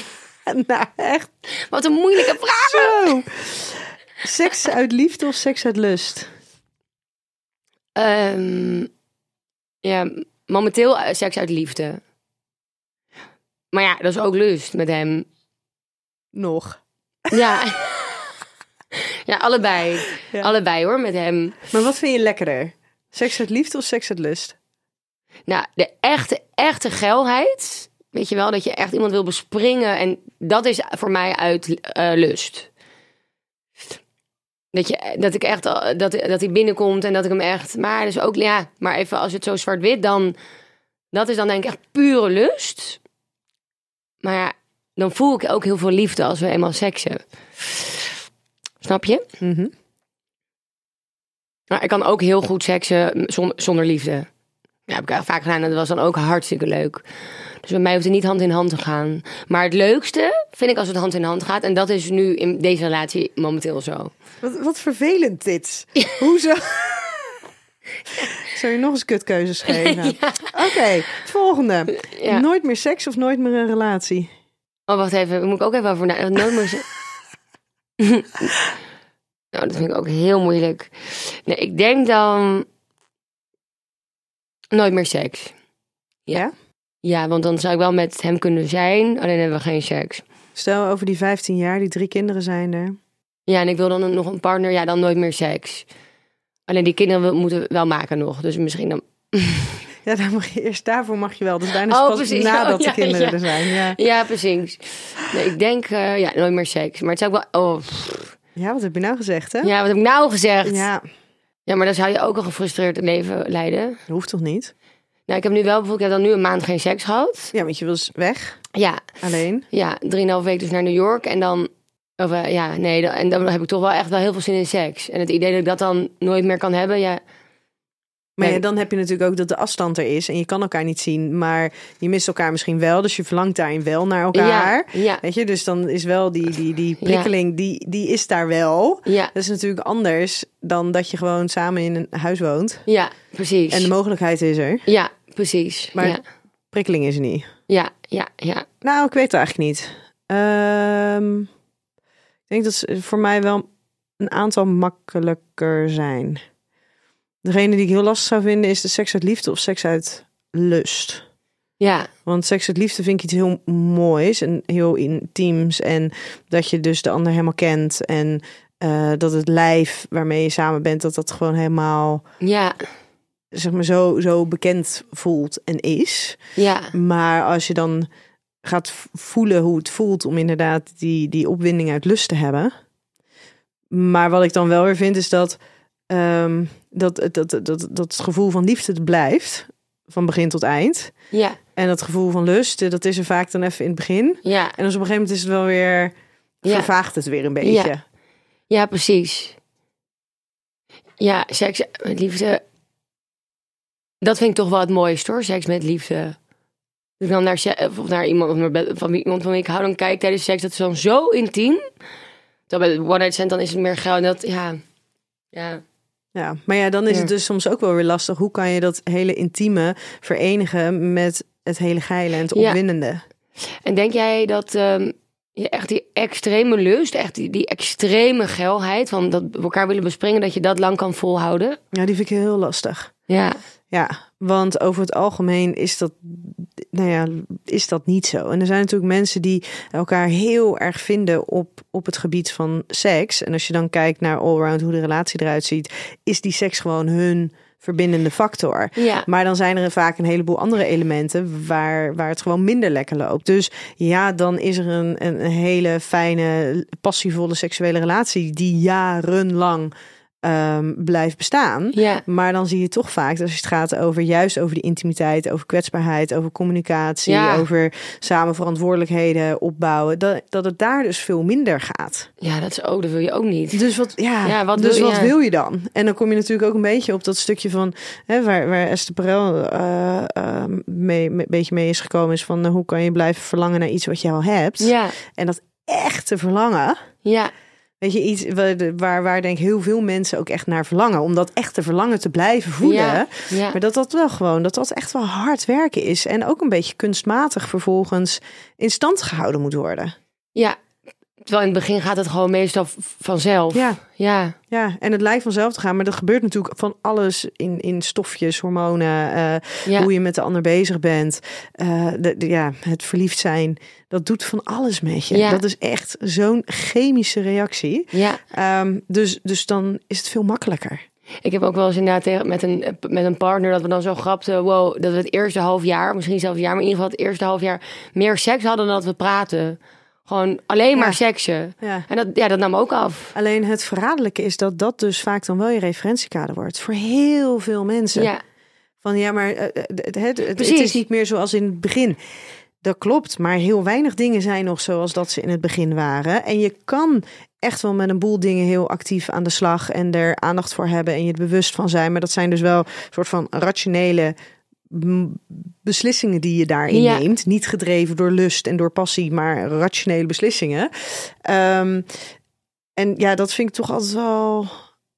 S2: Nou, echt
S3: Wat een moeilijke vraag.
S2: zo. Seks uit liefde of seks uit lust?
S3: Ehm, ja, momenteel eh, seks uit liefde. Maar ja, dat is ook lust met hem.
S2: Nog.
S3: Ja. ja, allebei.
S2: Ja.
S3: Allebei hoor, met hem.
S2: Maar wat vind je lekkerder? Seks uit liefde of seks uit lust?
S3: Nou, de echte, echte geilheid. Weet je wel, dat je echt iemand wil bespringen. En dat is voor mij uit eh, lust. Dat, je, dat ik echt, dat, dat hij binnenkomt en dat ik hem echt. Maar dus ook, ja, maar even als het zo zwart-wit, dan. Dat is dan denk ik echt pure lust. Maar ja, dan voel ik ook heel veel liefde als we eenmaal seksen. Snap je?
S2: Mhm.
S3: Maar ik kan ook heel goed seksen zon- zonder liefde. Ja, heb ik vaak gedaan en dat was dan ook hartstikke leuk. Dus bij mij hoeft het niet hand in hand te gaan. Maar het leukste vind ik als het hand in hand gaat. En dat is nu in deze relatie momenteel zo.
S2: Wat, wat vervelend dit. Hoezo? Zou je nog eens kutkeuzes geven? Oké, volgende.
S3: Ja.
S2: Nooit meer seks of nooit meer een relatie?
S3: Oh, wacht even. Moet ik ook even over nadenken. Nooit meer... nou, dat vind ik ook heel moeilijk. Nee, ik denk dan... Nooit meer seks.
S2: Ja?
S3: Ja, want dan zou ik wel met hem kunnen zijn. Alleen hebben we geen seks.
S2: Stel over die 15 jaar, die drie kinderen zijn er.
S3: Ja, en ik wil dan nog een partner. Ja, dan nooit meer seks. Alleen die kinderen moeten we wel maken nog. Dus misschien dan...
S2: Ja, dan mag je eerst daarvoor mag je wel. Dus bijna
S3: Oh,
S2: pas
S3: precies.
S2: nadat
S3: Oh,
S2: de kinderen
S3: ja.
S2: er zijn. Ja.
S3: Ja, precies. Nee, ik denk... eh, ja, nooit meer seks. Maar het zou ik wel... Oh,
S2: ja, wat heb je nou gezegd, hè?
S3: ja, wat heb ik nou gezegd? Ja.
S2: Ja,
S3: maar dan zou je ook een gefrustreerd leven leiden.
S2: dat hoeft toch niet?
S3: Nou, ik heb nu wel bijvoorbeeld... Ik heb dan nu een maand geen seks gehad.
S2: Ja, want je wil dus weg,
S3: Ja,
S2: alleen.
S3: ja. Drieënhalf week dus naar New York. En dan... Of, eh, ja, nee. dan- En dan heb ik toch wel echt wel heel veel zin in seks. En het idee dat ik dat dan nooit meer kan hebben... Ja,
S2: Maar ja, dan heb je natuurlijk ook dat de afstand er is en je kan elkaar niet zien, maar je mist elkaar misschien wel, dus je verlangt daarin wel naar elkaar.
S3: ja, ja,
S2: Weet je, dus dan is wel die, die, die prikkeling, die, die is daar wel.
S3: ja,
S2: Dat is natuurlijk anders dan dat je gewoon samen in een huis woont.
S3: ja, precies.
S2: En de mogelijkheid is er.
S3: Ja, precies.
S2: Maar- Prikkeling is er niet.
S3: ja, ja, ja.
S2: Nou, ik weet het eigenlijk niet. Ehm, ik denk dat ze voor mij wel een aantal makkelijker zijn. Degene die ik heel lastig zou vinden is de seks uit liefde of seks uit lust.
S3: Ja,
S2: Want seks uit liefde vind ik iets heel moois en heel intiems. En dat je dus de ander helemaal kent. En eh, dat het lijf waarmee je samen bent, dat dat gewoon helemaal
S3: ja,
S2: zeg maar, zo, zo bekend voelt en is.
S3: ja,
S2: Maar als je dan gaat voelen hoe het voelt om inderdaad die, die opwinding uit lust te hebben. Maar wat ik dan wel weer vind is dat, ehm, dat, dat, dat, dat, dat het gevoel van liefde blijft. Van begin tot eind.
S3: ja,
S2: En dat gevoel van lust, eh, dat is er vaak dan even in het begin.
S3: ja,
S2: En dus op een gegeven moment is het wel weer,
S3: Ja.
S2: vervaagt het weer een beetje.
S3: Ja. ja, precies. Ja, seks met liefde. Dat vind ik toch wel het mooiste hoor, seks met liefde. Als ik dan naar, of naar iemand of naar van wie- iemand van wie ik hou, dan kijk tijdens seks, dat is dan zo intiem. Terwijl bij one night stand dan is het meer gauw. En dat, ja, ja,
S2: Ja, maar ja, dan is
S3: Ja.
S2: het dus soms ook wel weer lastig. Hoe kan je dat hele intieme verenigen met het hele geile en het
S3: Ja.
S2: opwindende?
S3: En denk jij dat ehm, je echt die extreme lust, echt die, die extreme geilheid, van dat we elkaar willen bespringen, dat je dat lang kan volhouden?
S2: Ja, die vind ik heel lastig.
S3: Ja,
S2: Ja, want over het algemeen is dat, nou ja, is dat niet zo. En er zijn natuurlijk mensen die elkaar heel erg vinden op, op het gebied van seks. En als je dan kijkt naar allround hoe de relatie eruit ziet, is die seks gewoon hun verbindende factor.
S3: ja,
S2: Maar dan zijn er vaak een heleboel andere elementen waar, waar het gewoon minder lekker loopt. Dus ja, dan is er een, een, een hele fijne, passievolle seksuele relatie die jarenlang ehm, blijft bestaan.
S3: ja,
S2: Maar dan zie je toch vaak, als het gaat over juist over die intimiteit, over kwetsbaarheid, over communicatie,
S3: Ja.
S2: over samen verantwoordelijkheden opbouwen, dat, dat het daar dus veel minder gaat.
S3: ja, dat is ook, dat wil je ook niet.
S2: Dus wat, ja,
S3: Ja, wat
S2: dus
S3: wil-
S2: wat
S3: ja.
S2: wil je dan? En dan kom je natuurlijk ook een beetje op dat stukje van hè, waar, waar Esther Perel eh, eh, mee, een beetje mee is gekomen, is van eh, hoe kan je blijven verlangen naar iets wat je al hebt?
S3: Ja,
S2: En dat echte verlangen.
S3: ja,
S2: Weet je, iets waar, waar, denk ik heel veel mensen ook echt naar verlangen. Om dat echte verlangen te blijven voelen.
S3: ja, ja.
S2: Maar dat dat wel gewoon, dat dat echt wel hard werken is. En ook een beetje kunstmatig vervolgens in stand gehouden moet worden.
S3: ja. Terwijl in het begin gaat het gewoon meestal vanzelf.
S2: Ja,
S3: Ja,
S2: ja. En het lijkt vanzelf te gaan. Maar dat gebeurt natuurlijk van alles in, in stofjes, hormonen. eh,
S3: ja,
S2: Hoe je met de ander bezig bent. eh, de, de- ja, het verliefd zijn. Dat doet van alles met je.
S3: Ja.
S2: Dat is echt zo'n chemische reactie.
S3: ja.
S2: Ehm, dus, dus dan is het veel makkelijker.
S3: Ik heb ook wel eens inderdaad tegen, met, een, met een partner dat we dan zo grapten. Wow, dat we het eerste half jaar, misschien zelfs een jaar, maar in ieder geval het eerste half jaar meer seks hadden dan dat we praten. Gewoon alleen maar
S2: Ja.
S3: seksen.
S2: Ja.
S3: En dat, ja, dat nam ook af.
S2: Alleen het verraderlijke is dat dat dus vaak dan wel je referentiekader wordt. Voor heel veel mensen.
S3: Ja,
S2: Van ja, maar eh, het, het, het, het is niet meer zoals in het begin. Dat klopt, maar heel weinig dingen zijn nog zoals dat ze in het begin waren. En je kan echt wel met een boel dingen heel actief aan de slag en er aandacht voor hebben en je het bewust van zijn. Maar dat zijn dus wel een soort van rationele beslissingen die je daarin
S3: Ja.
S2: neemt. Niet gedreven door lust en door passie, maar rationele beslissingen. Ehm, en ja, dat vind ik toch altijd wel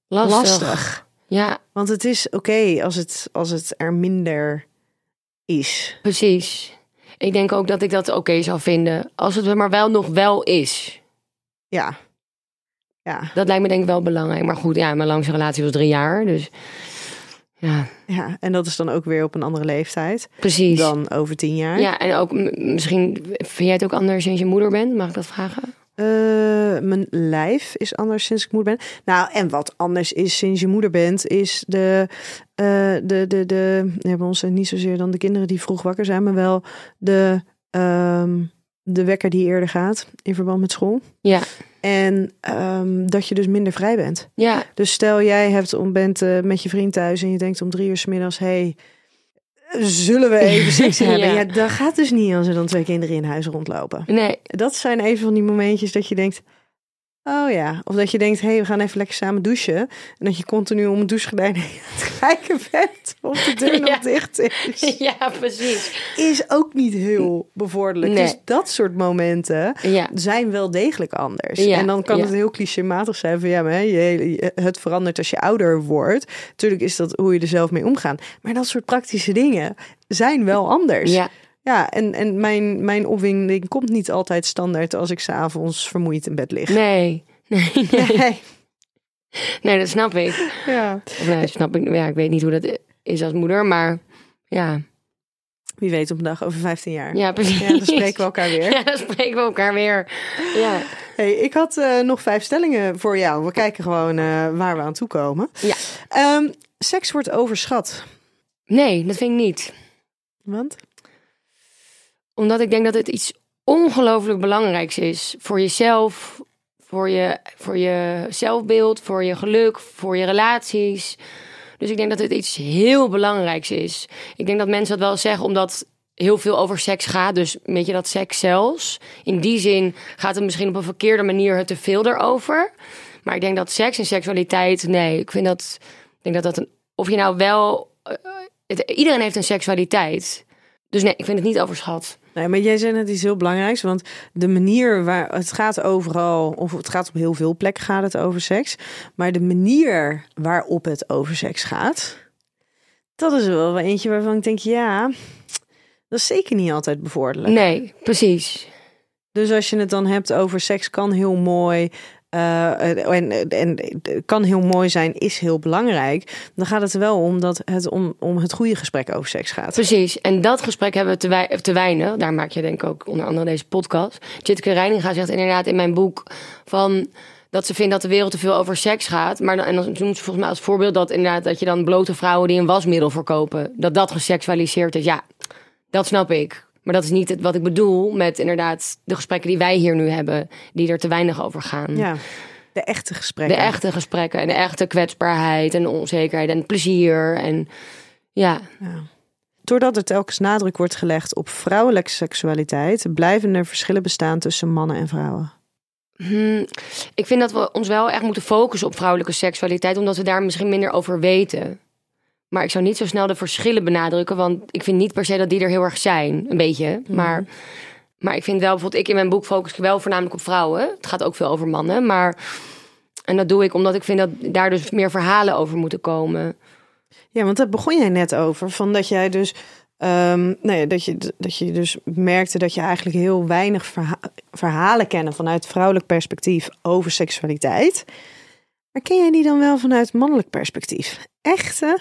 S3: lastig.
S2: lastig.
S3: Ja,
S2: Want het is oké als, het, als het er minder is.
S3: precies. Ik denk ook dat ik dat oké zou vinden. Als het er maar wel nog wel is.
S2: Ja. Ja.
S3: Dat lijkt me denk ik wel belangrijk. Maar goed, ja, mijn langste relatie was drie jaar. Dus ja,
S2: ja. En dat is dan ook weer op een andere leeftijd
S3: precies.
S2: dan over tien jaar.
S3: Ja, en ook misschien vind jij het ook anders sinds je moeder bent? Mag ik dat vragen?
S2: Eh, mijn lijf is anders sinds ik moeder ben. Nou, en wat anders is sinds je moeder bent, is de, eh, de, de, de, we hebben ons niet zozeer dan de kinderen die vroeg wakker zijn, maar wel de, ehm, de wekker die eerder gaat in verband met school.
S3: Ja,
S2: En ehm, dat je dus minder vrij bent.
S3: ja,
S2: Dus stel jij hebt om, bent eh, met je vriend thuis en je denkt om drie uur 's middags, hey, zullen we even seks hebben?
S3: Ja.
S2: ja. dat gaat dus niet als er dan twee kinderen in huis rondlopen.
S3: nee,
S2: Dat zijn even van die momentjes dat je denkt, oh ja. Of dat je denkt, hey, we gaan even lekker samen douchen. En dat je continu om het douchegordijn heen aan het kijken bent of de deur nog
S3: Ja.
S2: dicht is.
S3: ja, precies.
S2: Is ook niet heel bevorderlijk.
S3: Nee.
S2: Dus dat soort momenten
S3: Ja,
S2: zijn wel degelijk anders.
S3: Ja,
S2: en dan kan het heel clichématig zijn van ja, maar je- het verandert als je ouder wordt. Tuurlijk is dat hoe je er zelf mee omgaat. Maar dat soort praktische dingen zijn wel anders.
S3: ja,
S2: Ja, en, en mijn, mijn opwinding komt niet altijd standaard als ik s'avonds vermoeid in bed lig.
S3: nee, nee, nee.
S2: Nee.
S3: Nee, dat snap ik.
S2: Ja.
S3: Of nee, snap ik. Ja, ik weet niet hoe dat is als moeder, maar ja.
S2: Wie weet op een dag over 15 jaar.
S3: Ja, precies.
S2: Ja, dan spreken we elkaar weer.
S3: Ja, dan spreken we elkaar weer. Ja.
S2: Hey, ik had eh, nog vijf stellingen voor jou. We kijken gewoon eh, waar we aan toe komen.
S3: Ja.
S2: Ehm, seks wordt overschat.
S3: Nee, dat vind ik niet.
S2: Want?
S3: Omdat ik denk dat het iets ongelooflijk belangrijks is. Voor jezelf, voor je, voor je zelfbeeld, voor je geluk, voor je relaties. Dus ik denk dat het iets heel belangrijks is. Ik denk dat mensen dat wel zeggen omdat heel veel over seks gaat. Dus weet je dat seks zelfs. In die zin gaat het misschien op een verkeerde manier te veel erover. Maar ik denk dat seks en seksualiteit, nee, ik vind dat, ik denk dat dat een, of je nou wel, eh, iedereen heeft een seksualiteit. Dus nee, ik vind het niet overschat.
S2: Nee, maar jij zei net iets heel belangrijks. Want de manier waar het gaat overal, of het gaat op heel veel plekken gaat het over seks. Maar de manier waarop het over seks gaat, dat is wel eentje waarvan ik denk, ja, dat is zeker niet altijd bevorderlijk.
S3: Nee, precies.
S2: Dus als je het dan hebt over seks kan heel mooi. Eh, en, en kan heel mooi zijn, is heel belangrijk. Dan gaat het er wel om dat het om, het goede gesprek over seks gaat.
S3: Precies. En dat gesprek hebben we te, wei- weinig. Daar maak je denk ik ook onder andere deze podcast. Jitke Reininga zegt inderdaad in mijn boek van dat ze vindt dat de wereld te veel over seks gaat. Maar en dan noemt ze volgens mij als voorbeeld dat inderdaad dat je dan blote vrouwen die een wasmiddel verkopen, dat dat geseksualiseerd is. Ja, dat snap ik. Maar dat is niet het, wat ik bedoel met inderdaad de gesprekken die wij hier nu hebben, die er te weinig over gaan.
S2: Ja, de echte
S3: De
S2: gesprekken.
S3: echte gesprekken en de echte kwetsbaarheid en de onzekerheid en plezier. En ja,
S2: Doordat er telkens nadruk wordt gelegd op vrouwelijke seksualiteit, blijven er verschillen bestaan tussen mannen en vrouwen.
S3: Hmm, ik vind dat we ons wel echt moeten focussen op vrouwelijke seksualiteit, omdat we daar misschien minder over weten. Maar ik zou niet zo snel de verschillen benadrukken, want ik vind niet per se dat die er heel erg zijn. Een beetje. Maar, maar ik vind wel, bijvoorbeeld, ik in mijn boek focus ik wel voornamelijk op vrouwen. Het gaat ook veel over mannen. Maar, en dat doe ik omdat ik vind dat daar dus meer verhalen over moeten komen.
S2: Ja, want daar begon jij net over. Van dat jij dus. nou ja, dat, je, dat je dus merkte dat je eigenlijk heel weinig verha- verhalen kennen vanuit vrouwelijk perspectief over seksualiteit. Maar ken jij die dan wel vanuit mannelijk perspectief? Echte,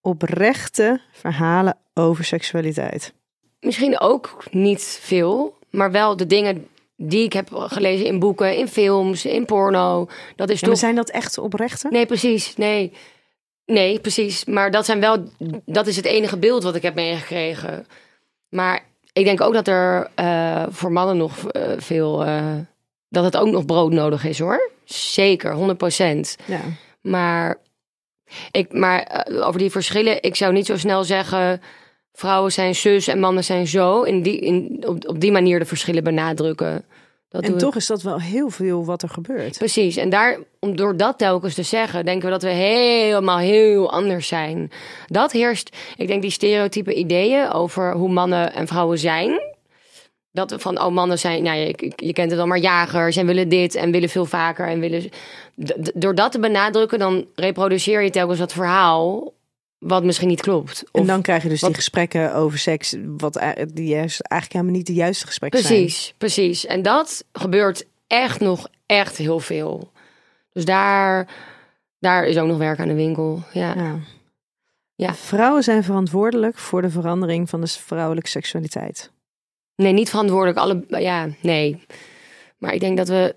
S2: oprechte verhalen over seksualiteit.
S3: Misschien ook niet veel, maar wel de dingen die ik heb gelezen in boeken, in films, in porno. Dat is
S2: Ja,
S3: toch
S2: zijn dat echt oprechte?
S3: Nee, precies. Nee. Nee, precies. Maar dat zijn wel. Dat is het enige beeld wat ik heb meegekregen. Maar ik denk ook dat er eh, voor mannen nog eh, veel. eh, dat het ook nog brood nodig is hoor. Zeker, 100%
S2: Ja.
S3: Maar, ik, maar eh, over die verschillen, ik zou niet zo snel zeggen. Vrouwen zijn zus en mannen zijn zo. In die, in, op, op die manier de verschillen benadrukken. Dat
S2: En
S3: ik.
S2: toch is dat wel heel veel wat er gebeurt.
S3: Precies. En daar, om door dat telkens te zeggen, denken we dat we helemaal heel anders zijn. Dat heerst, ik denk, die stereotype ideeën over hoe mannen en vrouwen zijn. Dat van, oh, mannen zijn, nou, je, je kent het al, maar jagers en willen dit en willen veel vaker en willen. Door dat te benadrukken, dan reproduceer je telkens dat verhaal, wat misschien niet klopt.
S2: En dan krijg je dus die gesprekken over seks, wat die juist eigenlijk helemaal niet de juiste gesprekken zijn.
S3: Precies, precies. En dat gebeurt echt nog echt heel veel. Dus daar, daar is ook nog werk aan de winkel. Ja.
S2: Ja.
S3: Ja.
S2: Vrouwen zijn verantwoordelijk voor de verandering van de vrouwelijke seksualiteit.
S3: Nee, niet verantwoordelijk. Alle, ja, nee. Maar ik denk dat we.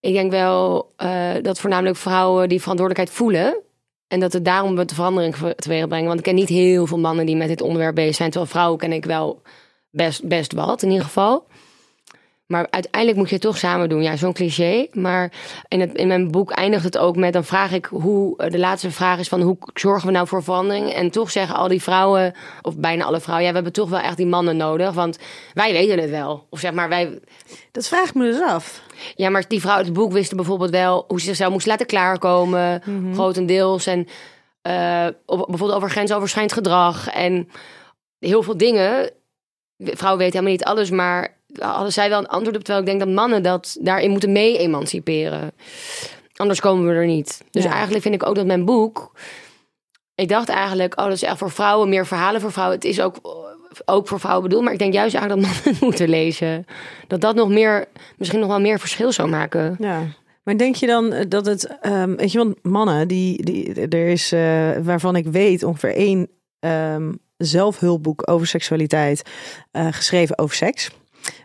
S3: Ik denk wel eh, dat voornamelijk vrouwen die verantwoordelijkheid voelen. En dat het daarom de verandering teweeg brengen. Want ik ken niet heel veel mannen die met dit onderwerp bezig zijn. Terwijl vrouwen ken ik wel best, best wat, in ieder geval. Maar uiteindelijk moet je het toch samen doen. Ja, zo'n cliché. Maar in, het, in mijn boek eindigt het ook met... dan vraag ik hoe... eh, de laatste vraag is van... hoe zorgen we nou voor verandering? En toch zeggen al die vrouwen... of bijna alle vrouwen... ja, we hebben toch wel echt die mannen nodig. Want wij weten het wel. Of zeg maar, wij...
S2: Dat vraag ik me dus af.
S3: Ja, maar die vrouw uit het boek wisten bijvoorbeeld wel... hoe ze zichzelf moest laten klaarkomen. Grotendeels. En eh, op, bijvoorbeeld over grensoverschrijdend gedrag. En heel veel dingen... Vrouwen weten helemaal niet alles, maar hadden zij wel een antwoord op. Terwijl ik denk dat mannen dat daarin moeten mee emanciperen. Anders komen we er niet. Dus
S2: Ja.
S3: eigenlijk vind ik ook dat mijn boek. Ik dacht eigenlijk, oh, dat is echt voor vrouwen, meer verhalen voor vrouwen. Het is ook, ook voor vrouwen bedoeld. Maar ik denk juist eigenlijk dat mannen moeten lezen. Dat dat nog meer, misschien nog wel meer verschil zou maken.
S2: Ja. Maar denk je dan eh, dat het, ehm, weet je, want mannen, die, die, er is, eh, waarvan ik weet, ongeveer één ehm, zelfhulpboek over seksualiteit eh, geschreven over seks.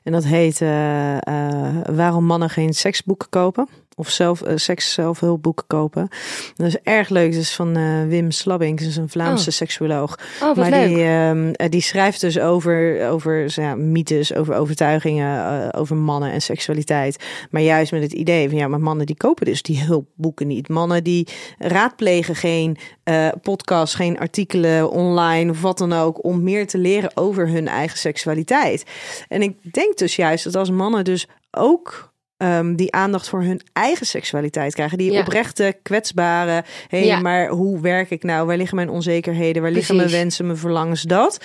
S2: En dat heet eh, eh, Waarom mannen geen seksboeken kopen. Of zelf, eh, seks zelfhulpboeken kopen. Dat is erg leuk. Dat is van eh, Wim Slabbing. Dat is een Vlaamse
S3: Oh.
S2: seksuoloog.
S3: Oh,
S2: maar
S3: leuk.
S2: die, ehm, eh, die schrijft dus over, over ja, mythes, over overtuigingen, over mannen en seksualiteit. Maar juist met het idee van ja, maar mannen die kopen dus die hulpboeken niet. Mannen die raadplegen geen podcasts, geen artikelen online of wat dan ook. Om meer te leren over hun eigen seksualiteit. En ik denk dus juist dat als mannen dus ook. Ehm, die aandacht voor hun eigen seksualiteit krijgen. Die
S3: Ja.
S2: oprechte, kwetsbare. Hé, hey,
S3: Ja.
S2: maar hoe werk ik nou? Waar liggen mijn onzekerheden? Waar liggen mijn wensen, mijn verlangens? Dat.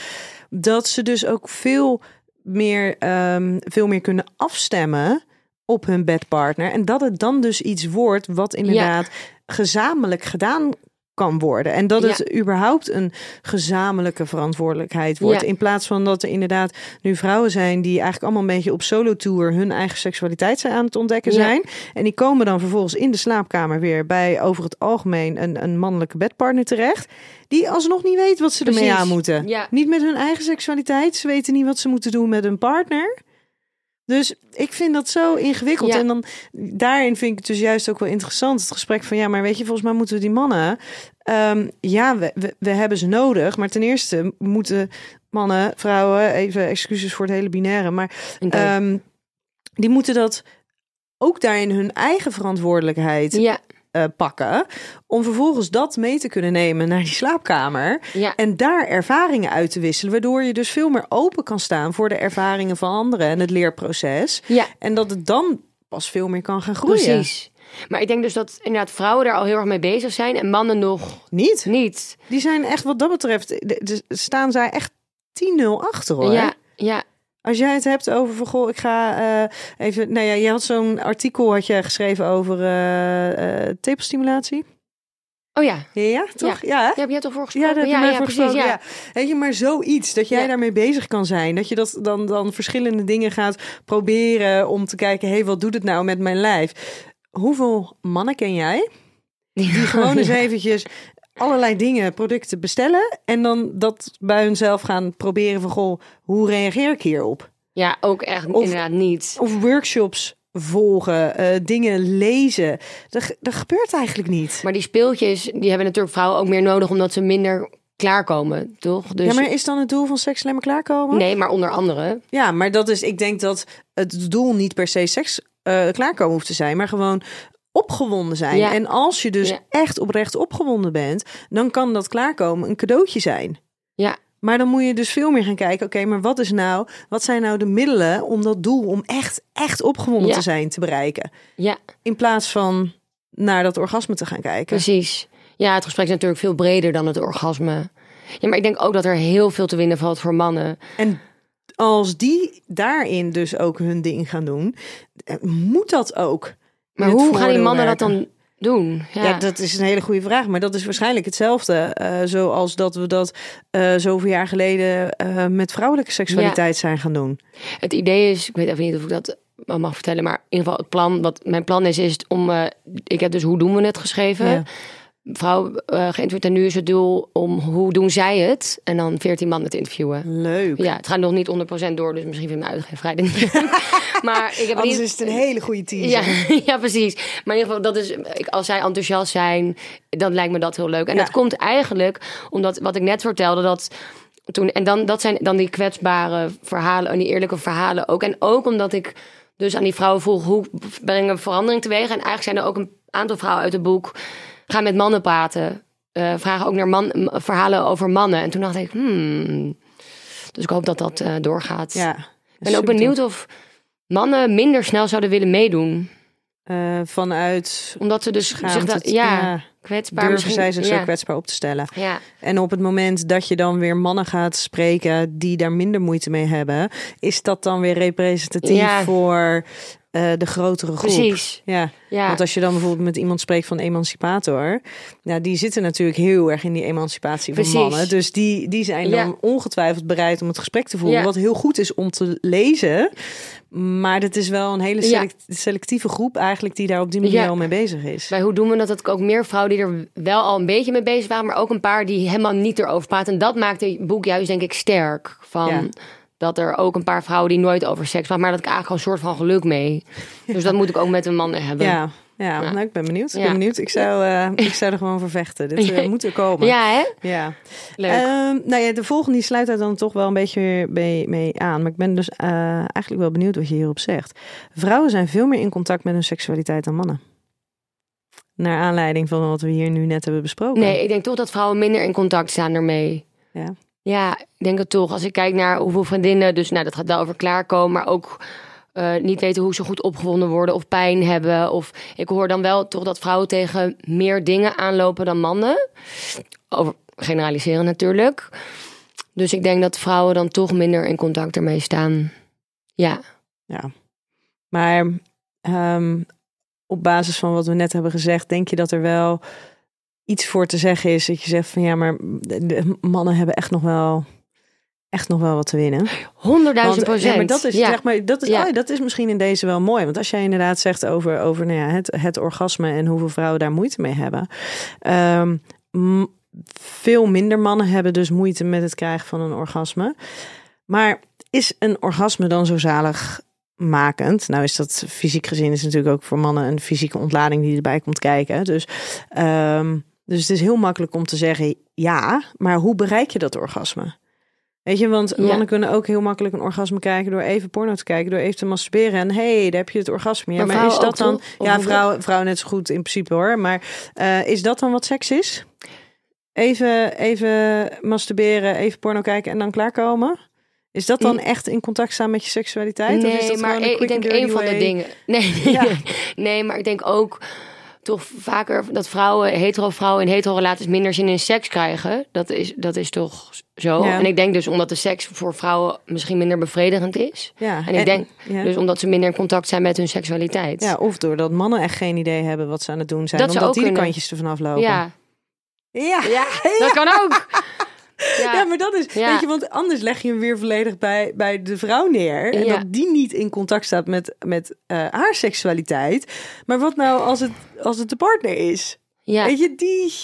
S2: Dat ze dus ook veel meer, ehm, veel meer kunnen afstemmen op hun bedpartner. En dat het dan dus iets wordt wat inderdaad gezamenlijk gedaan kan worden. En dat het überhaupt een gezamenlijke verantwoordelijkheid wordt.
S3: Ja.
S2: In plaats van dat er inderdaad nu vrouwen zijn die eigenlijk allemaal een beetje op solo tour hun eigen seksualiteit zijn aan het ontdekken
S3: Ja.
S2: zijn. En die komen dan vervolgens in de slaapkamer weer bij over het algemeen een, een mannelijke bedpartner terecht. Die alsnog niet weet wat ze ermee aan moeten. Niet met hun eigen seksualiteit. Ze weten niet wat ze moeten doen met hun partner. Dus ik vind dat zo ingewikkeld.
S3: Ja.
S2: En dan daarin vind ik het dus juist ook wel interessant. Het gesprek van ja, maar weet je, volgens mij moeten we die mannen. ehm, ja, we, we, we hebben ze nodig. Maar ten eerste moeten mannen, vrouwen, even excuses voor het hele binaire. Maar ehm, die moeten dat ook daarin hun eigen verantwoordelijkheid
S3: ja,
S2: eh, pakken. Om vervolgens dat mee te kunnen nemen naar die slaapkamer.
S3: ja.
S2: En daar ervaringen uit te wisselen. Waardoor je dus veel meer open kan staan voor de ervaringen van anderen en het leerproces.
S3: ja.
S2: En dat het dan pas veel meer kan gaan groeien.
S3: Precies. Maar ik denk dus dat inderdaad vrouwen daar al heel erg mee bezig zijn en mannen nog
S2: Niet?
S3: niet.
S2: Die zijn echt wat dat betreft, de- de- staan zij echt 10-0 achter hoor.
S3: Ja, ja,
S2: Als jij het hebt over van goh, ik ga eh, even. Nou ja, je had zo'n artikel had je geschreven over eh eh, tepelstimulatie.
S3: oh ja.
S2: Ja, ja toch? Ja?
S3: Ja, heb jij toch voor
S2: Ja,
S3: gesproken?
S2: daar heb je
S3: ja,
S2: mij
S3: ja,
S2: voor
S3: precies.
S2: gesproken,
S3: Ja.
S2: ja. Weet je, maar zoiets, dat jij
S3: Ja.
S2: daarmee bezig kan zijn. Dat je dat dan, dan verschillende dingen gaat proberen om te kijken... hé, hey, wat doet het nou met mijn lijf? Hoeveel mannen ken jij die gewoon eens eventjes allerlei dingen, producten bestellen... en dan dat bij hunzelf gaan proberen van... goh, hoe reageer ik hierop?
S3: Ja, ook echt
S2: Of-
S3: inderdaad niet.
S2: Of workshops volgen, eh, dingen lezen. Dat, dat gebeurt eigenlijk niet.
S3: Maar die speeltjes, die hebben natuurlijk vrouwen ook meer nodig omdat ze minder klaarkomen, toch? Dus
S2: Ja, maar is dan het doel van seks alleen maar klaarkomen?
S3: nee, maar onder andere.
S2: Ja, maar dat is, ik denk dat het doel niet per se seks eh, klaarkomen hoeft te zijn, maar gewoon opgewonden zijn.
S3: Ja.
S2: En als je dus
S3: Ja.
S2: echt oprecht opgewonden bent, dan kan dat klaarkomen een cadeautje zijn.
S3: Ja,
S2: Maar dan moet je dus veel meer gaan kijken, oké, maar wat is nou, wat zijn nou de middelen om dat doel, om echt, echt opgewonden
S3: Ja.
S2: te zijn, te bereiken?
S3: ja,
S2: In plaats van naar dat orgasme te gaan kijken.
S3: precies. Ja, het gesprek is natuurlijk veel breder dan het orgasme. Ja, maar ik denk ook dat er heel veel te winnen valt voor mannen.
S2: En als die daarin dus ook hun ding gaan doen, eh, moet dat ook.
S3: Maar hoe gaan die mannen dat dan doen? Ja,
S2: Ja. dat is een hele goede vraag. Maar dat is waarschijnlijk hetzelfde. eh, zoals dat we dat eh, zoveel jaar geleden eh, met vrouwelijke seksualiteit zijn gaan doen.
S3: Het idee is, ik weet even niet of ik dat mag vertellen, maar in ieder geval het plan, wat mijn plan is, is om, ik heb dus hoe doen we het geschreven.
S2: Ja.
S3: Vrouw uh, geïnterviewd en nu is het doel om hoe doen zij het en dan 14 mannen te interviewen.
S2: Leuk.
S3: Ja, het gaat nog niet 100% door, dus misschien vind ik mijn uitgeverij dit niet. maar ik heb
S2: Anders
S3: niet...
S2: is het een hele goede teaser.
S3: Ja, ja, precies. Maar in ieder geval, dat is, als zij enthousiast zijn, dan lijkt me dat heel leuk. En
S2: Ja.
S3: dat komt eigenlijk omdat wat ik net vertelde, dat toen, en dan, dat zijn dan die kwetsbare verhalen en die eerlijke verhalen ook. En ook omdat ik dus aan die vrouwen vroeg, hoe brengen we verandering teweeg? En eigenlijk zijn er ook een aantal vrouwen uit het boek, gaan met mannen praten. eh, vragen ook naar man, verhalen over mannen. En toen dacht ik, hmm. Dus ik hoop dat dat eh, doorgaat.
S2: Ja,
S3: ik ben ook benieuwd of mannen minder snel zouden willen meedoen.
S2: Eh, vanuit
S3: Omdat ze dus zich dat,
S2: het,
S3: ja,
S2: ja.
S3: kwetsbaar
S2: durven zij zich
S3: ja.
S2: zo kwetsbaar op te stellen.
S3: Ja,
S2: En op het moment dat je dan weer mannen gaat spreken die daar minder moeite mee hebben, is dat dan weer representatief voor eh, de grotere groep.
S3: Precies.
S2: Ja.
S3: Ja.
S2: Want als je dan bijvoorbeeld met iemand spreekt van emancipator, ja, die zitten natuurlijk heel erg in die emancipatie van mannen. Dus die, die zijn dan
S3: Ja.
S2: ongetwijfeld bereid om het gesprek te voeren.
S3: Ja.
S2: Wat heel goed is om te lezen. Maar het is wel een hele select- selectieve groep eigenlijk die daar op die manier al mee bezig is.
S3: Bij hoe doen we dat? Dat ik ook meer vrouwen die er wel al een beetje mee bezig waren, maar ook een paar die helemaal niet erover praten. En dat maakt het boek juist, denk ik, sterk. Van. Dat er ook een paar vrouwen die nooit over seks praten, maar dat ik eigenlijk gewoon een soort van geluk mee. Dus dat moet ik ook met een man hebben.
S2: Ja, ja. Nou, ik ben benieuwd. Ik ben benieuwd. Ik zou, eh, ik zou er gewoon voor vechten. Dit eh, moet er komen.
S3: Ja, hè?
S2: ja.
S3: Leuk.
S2: Ehm, nou ja, de volgende die sluit daar dan toch wel een beetje mee, mee aan. Maar ik ben dus eh, eigenlijk wel benieuwd wat je hierop zegt. Vrouwen zijn veel meer in contact met hun seksualiteit dan mannen. Naar aanleiding van wat we hier nu net hebben besproken.
S3: Nee, ik denk toch dat vrouwen minder in contact staan ermee.
S2: Ja.
S3: Ja, ik denk het toch. Als ik kijk naar hoeveel vriendinnen, dus nou, dat gaat wel over klaarkomen, maar ook eh, niet weten hoe ze goed opgewonden worden of pijn hebben. Of ik hoor dan wel toch dat vrouwen tegen meer dingen aanlopen dan mannen. Over generaliseren natuurlijk. Dus ik denk dat vrouwen dan toch minder in contact ermee staan. Ja,
S2: Ja. Maar ehm, op basis van wat we net hebben gezegd, denk je dat er wel iets voor te zeggen is dat je zegt van ja, maar de, mannen hebben echt nog wel, echt nog wel wat te winnen.
S3: honderdduizend
S2: Want,
S3: procent.
S2: Ja, maar dat is,
S3: Ja.
S2: zeg maar, dat, is,
S3: Ja.
S2: oh, dat is misschien in deze wel mooi. Want als jij inderdaad zegt over, over nou ja, het, het orgasme en hoeveel vrouwen daar moeite mee hebben. Ehm, veel minder mannen hebben dus moeite met het krijgen van een orgasme. Maar is een orgasme dan zo zalig makend? Nou is dat fysiek gezien is natuurlijk ook voor mannen een fysieke ontlading die erbij komt kijken. Dus, ehm, dus het is heel makkelijk om te zeggen ja, maar hoe bereik je dat orgasme? Weet je, want
S3: Ja.
S2: mannen kunnen ook heel makkelijk een orgasme kijken door even porno te kijken, door even te masturberen. En hey, daar heb je het orgasme. Ja,
S3: Maar
S2: maar, is dat dan?
S3: toch?
S2: Ja, vrouwen, vrouwen net zo goed in principe hoor. Maar eh, is dat dan wat seks is? Even, even masturberen, even porno kijken en dan klaarkomen? Is dat dan echt in contact staan met je seksualiteit? of is
S3: Nee,
S2: dat
S3: maar
S2: een
S3: ik denk een van de dingen. Nee,
S2: Ja.
S3: nee, maar ik denk ook toch vaker dat vrouwen, hetero vrouwen in hetero relaties minder zin in seks krijgen. Dat is, dat is toch zo.
S2: Ja.
S3: En ik denk dus omdat de seks voor vrouwen misschien minder bevredigend is.
S2: Ja,
S3: En ik denk
S2: ja.
S3: Dus omdat ze minder in contact zijn met hun seksualiteit.
S2: ja, of doordat mannen echt geen idee hebben wat ze aan het doen zijn.
S3: Dat
S2: omdat
S3: ook
S2: die de kantjes ervan aflopen.
S3: ja.
S2: ja.
S3: ja, dat kan ook. Ja.
S2: Ja, maar dat is,
S3: Ja.
S2: weet je, want anders leg je hem weer volledig bij, bij de vrouw neer. En
S3: Ja.
S2: dat die niet in contact staat met, met eh, haar seksualiteit. Maar wat nou als het, als het de partner is?
S3: ja.
S2: Weet je, die...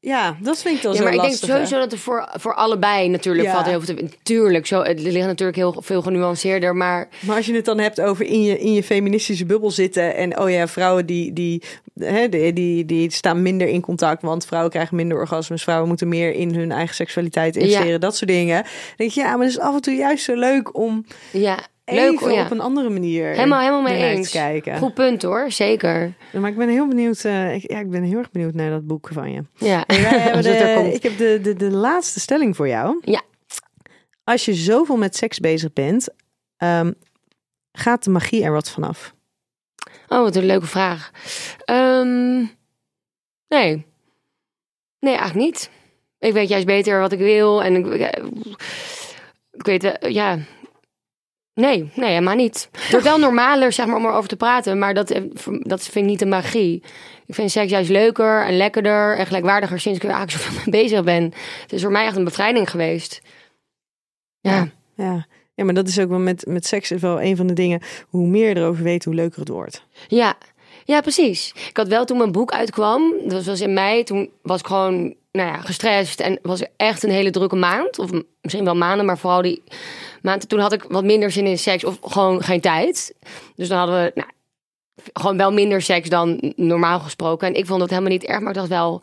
S2: Ja, dat vind ik dan
S3: Ja,
S2: zo
S3: maar ik denk
S2: hè?
S3: sowieso dat er voor, voor allebei natuurlijk
S2: Ja.
S3: valt heel veel te... Tuurlijk, zo, het ligt natuurlijk heel veel genuanceerder, maar...
S2: Maar als je het dan hebt over in je, in je feministische bubbel zitten. En oh ja, vrouwen die, die, hè, die, die, die staan minder in contact. Want vrouwen krijgen minder orgasmes. Vrouwen moeten meer in hun eigen seksualiteit investeren.
S3: Ja.
S2: Dat soort dingen. Dan denk je, ja, maar het is af en toe juist zo leuk om
S3: Ja, leuk
S2: even
S3: ja.
S2: op een andere manier
S3: Helemaal, helemaal mee eens.
S2: kijken.
S3: Goed punt hoor, zeker.
S2: Ja, Maar ik ben heel benieuwd. eh, ik, ja, ik ben heel erg benieuwd naar dat boek van je.
S3: Ja,
S2: Wij hebben
S3: het er
S2: de, ik heb de, de, de laatste stelling voor jou.
S3: Ja.
S2: Als je zoveel met seks bezig bent, ehm, gaat de magie er wat vanaf?
S3: Oh, wat een leuke vraag. Ehm, nee. Nee, eigenlijk niet. Ik weet juist beter wat ik wil en ik, ik weet, eh, ja... Nee, nee, helemaal niet. Het wordt wel normaler, zeg maar, om erover te praten, maar dat, eh, dat vind ik niet de magie. Ik vind seks juist leuker en lekkerder en gelijkwaardiger sinds ik er eigenlijk zoveel mee bezig ben. Het is voor mij echt een bevrijding geweest. Ja,
S2: Ja. ja, maar dat is ook wel met, met seks is wel een van de dingen. Hoe meer je erover weet, hoe leuker het wordt.
S3: Ja, ja, precies. Ik had wel toen mijn boek uitkwam, dat was in mei, toen was ik gewoon nou ja, gestrest en was echt een hele drukke maand. Of misschien wel maanden, maar vooral die maand. Toen had ik wat minder zin in seks of gewoon geen tijd. Dus dan hadden we nou, gewoon wel minder seks dan normaal gesproken. En ik vond dat helemaal niet erg, maar ik dacht wel,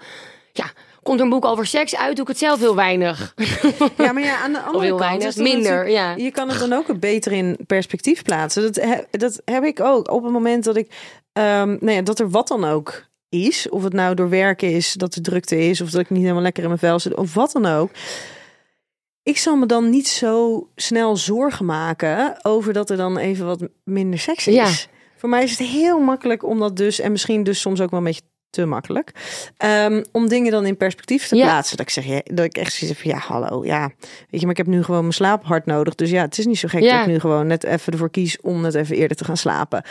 S3: ja, komt er een boek over seks uit, doe ik het zelf heel weinig.
S2: Ja, maar ja, aan de andere
S3: heel
S2: kant
S3: weinig,
S2: is
S3: minder, ja.
S2: Je kan het dan ook beter in perspectief plaatsen. Dat, dat heb ik ook. Op het moment dat ik, ehm nou ja, dat er wat dan ook is, of het nou door werken is, dat er drukte is, of dat ik niet helemaal lekker in mijn vel zit, of wat dan ook. Ik zal me dan niet zo snel zorgen maken over dat er dan even wat minder seks is.
S3: Ja.
S2: Voor mij is het heel makkelijk om dat dus, en misschien dus soms ook wel een beetje te makkelijk. Ehm, om dingen dan in perspectief te
S3: Ja.
S2: plaatsen. Dat ik zeg, ja, dat ik echt zoiets van, ja, hallo, ja. Weet je, maar ik heb nu gewoon mijn slaap hard nodig. Dus ja, het is niet zo gek
S3: Ja.
S2: dat ik nu gewoon net even ervoor kies om net even eerder te gaan slapen.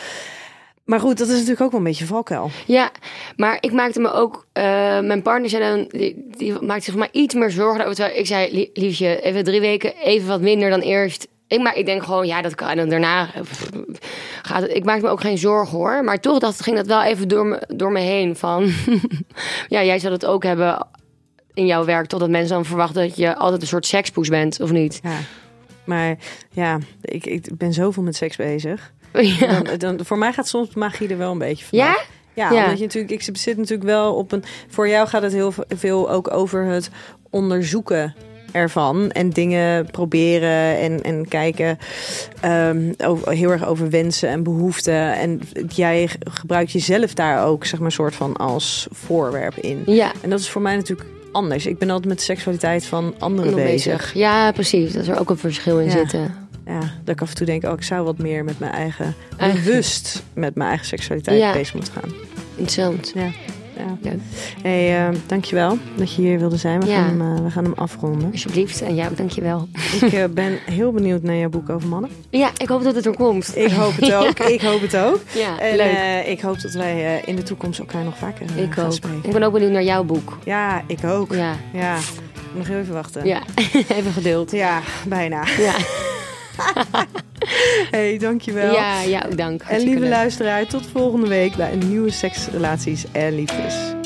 S2: Maar goed, dat is natuurlijk ook wel een beetje valkuil.
S3: Ja, maar ik maakte me ook... eh, mijn partner zei dan... Die, die maakte zich voor mij iets meer zorgen over. Terwijl Ik zei, "Lie- liefje, even drie weken even wat minder dan eerst. Ik, maar ik denk gewoon, ja, dat kan. En daarna gaat het... Ik maakte me ook geen zorgen, hoor. Maar toch dacht, ging dat wel even door me, door me heen. Van, ja, jij zou dat ook hebben in jouw werk. Totdat mensen dan verwachten dat je altijd een soort sekspoes bent, of niet?
S2: Ja. Maar ja, ik, ik ben zoveel met seks bezig.
S3: Ja.
S2: Dan, dan, voor mij gaat soms magie er wel een beetje vanaf.
S3: Ja?
S2: Ja,
S3: Ja.
S2: omdat je natuurlijk, ik zit natuurlijk wel op een. Voor jou gaat het heel veel ook over het onderzoeken ervan en dingen proberen en, en kijken ehm, over, heel erg over wensen en behoeften. En jij gebruikt jezelf daar ook, zeg maar, soort van als voorwerp in.
S3: Ja.
S2: En dat is voor mij natuurlijk anders. Ik ben altijd met de seksualiteit van anderen bezig.
S3: Ja, precies. Dat is er ook een verschil in
S2: Ja.
S3: zitten.
S2: Ja, dat ik af en toe denk, oh, ik zou wat meer met mijn eigen,
S3: Eigen-
S2: bewust met mijn eigen seksualiteit
S3: Ja.
S2: bezig moeten gaan.
S3: Interessant.
S2: Ja. Ja.
S3: Ja.
S2: Hey, eh, dankjewel dat je hier wilde zijn. We,
S3: Ja.
S2: gaan, hem, eh, we gaan hem afronden.
S3: Alsjeblieft. En jou, dankjewel.
S2: ik eh, ben heel benieuwd naar jouw boek over mannen.
S3: Ja, ik hoop dat het er komt.
S2: Ik hoop het ook. Ik hoop het ook.
S3: Ja,
S2: En
S3: leuk.
S2: ik hoop dat wij in de toekomst elkaar nog vaker
S3: ik
S2: gaan
S3: ook.
S2: spreken.
S3: Ik ben ook benieuwd naar jouw boek.
S2: Ja, ik ook. Ja.
S3: Ja,
S2: Nog heel even wachten.
S3: ja. even geduld.
S2: Ja, bijna.
S3: Ja,
S2: Hey, dankjewel.
S3: ja, ja ook dank.
S2: En lieve
S3: leuk.
S2: luisteraar, tot volgende week bij een nieuwe Seks, Relaties en Liefdes.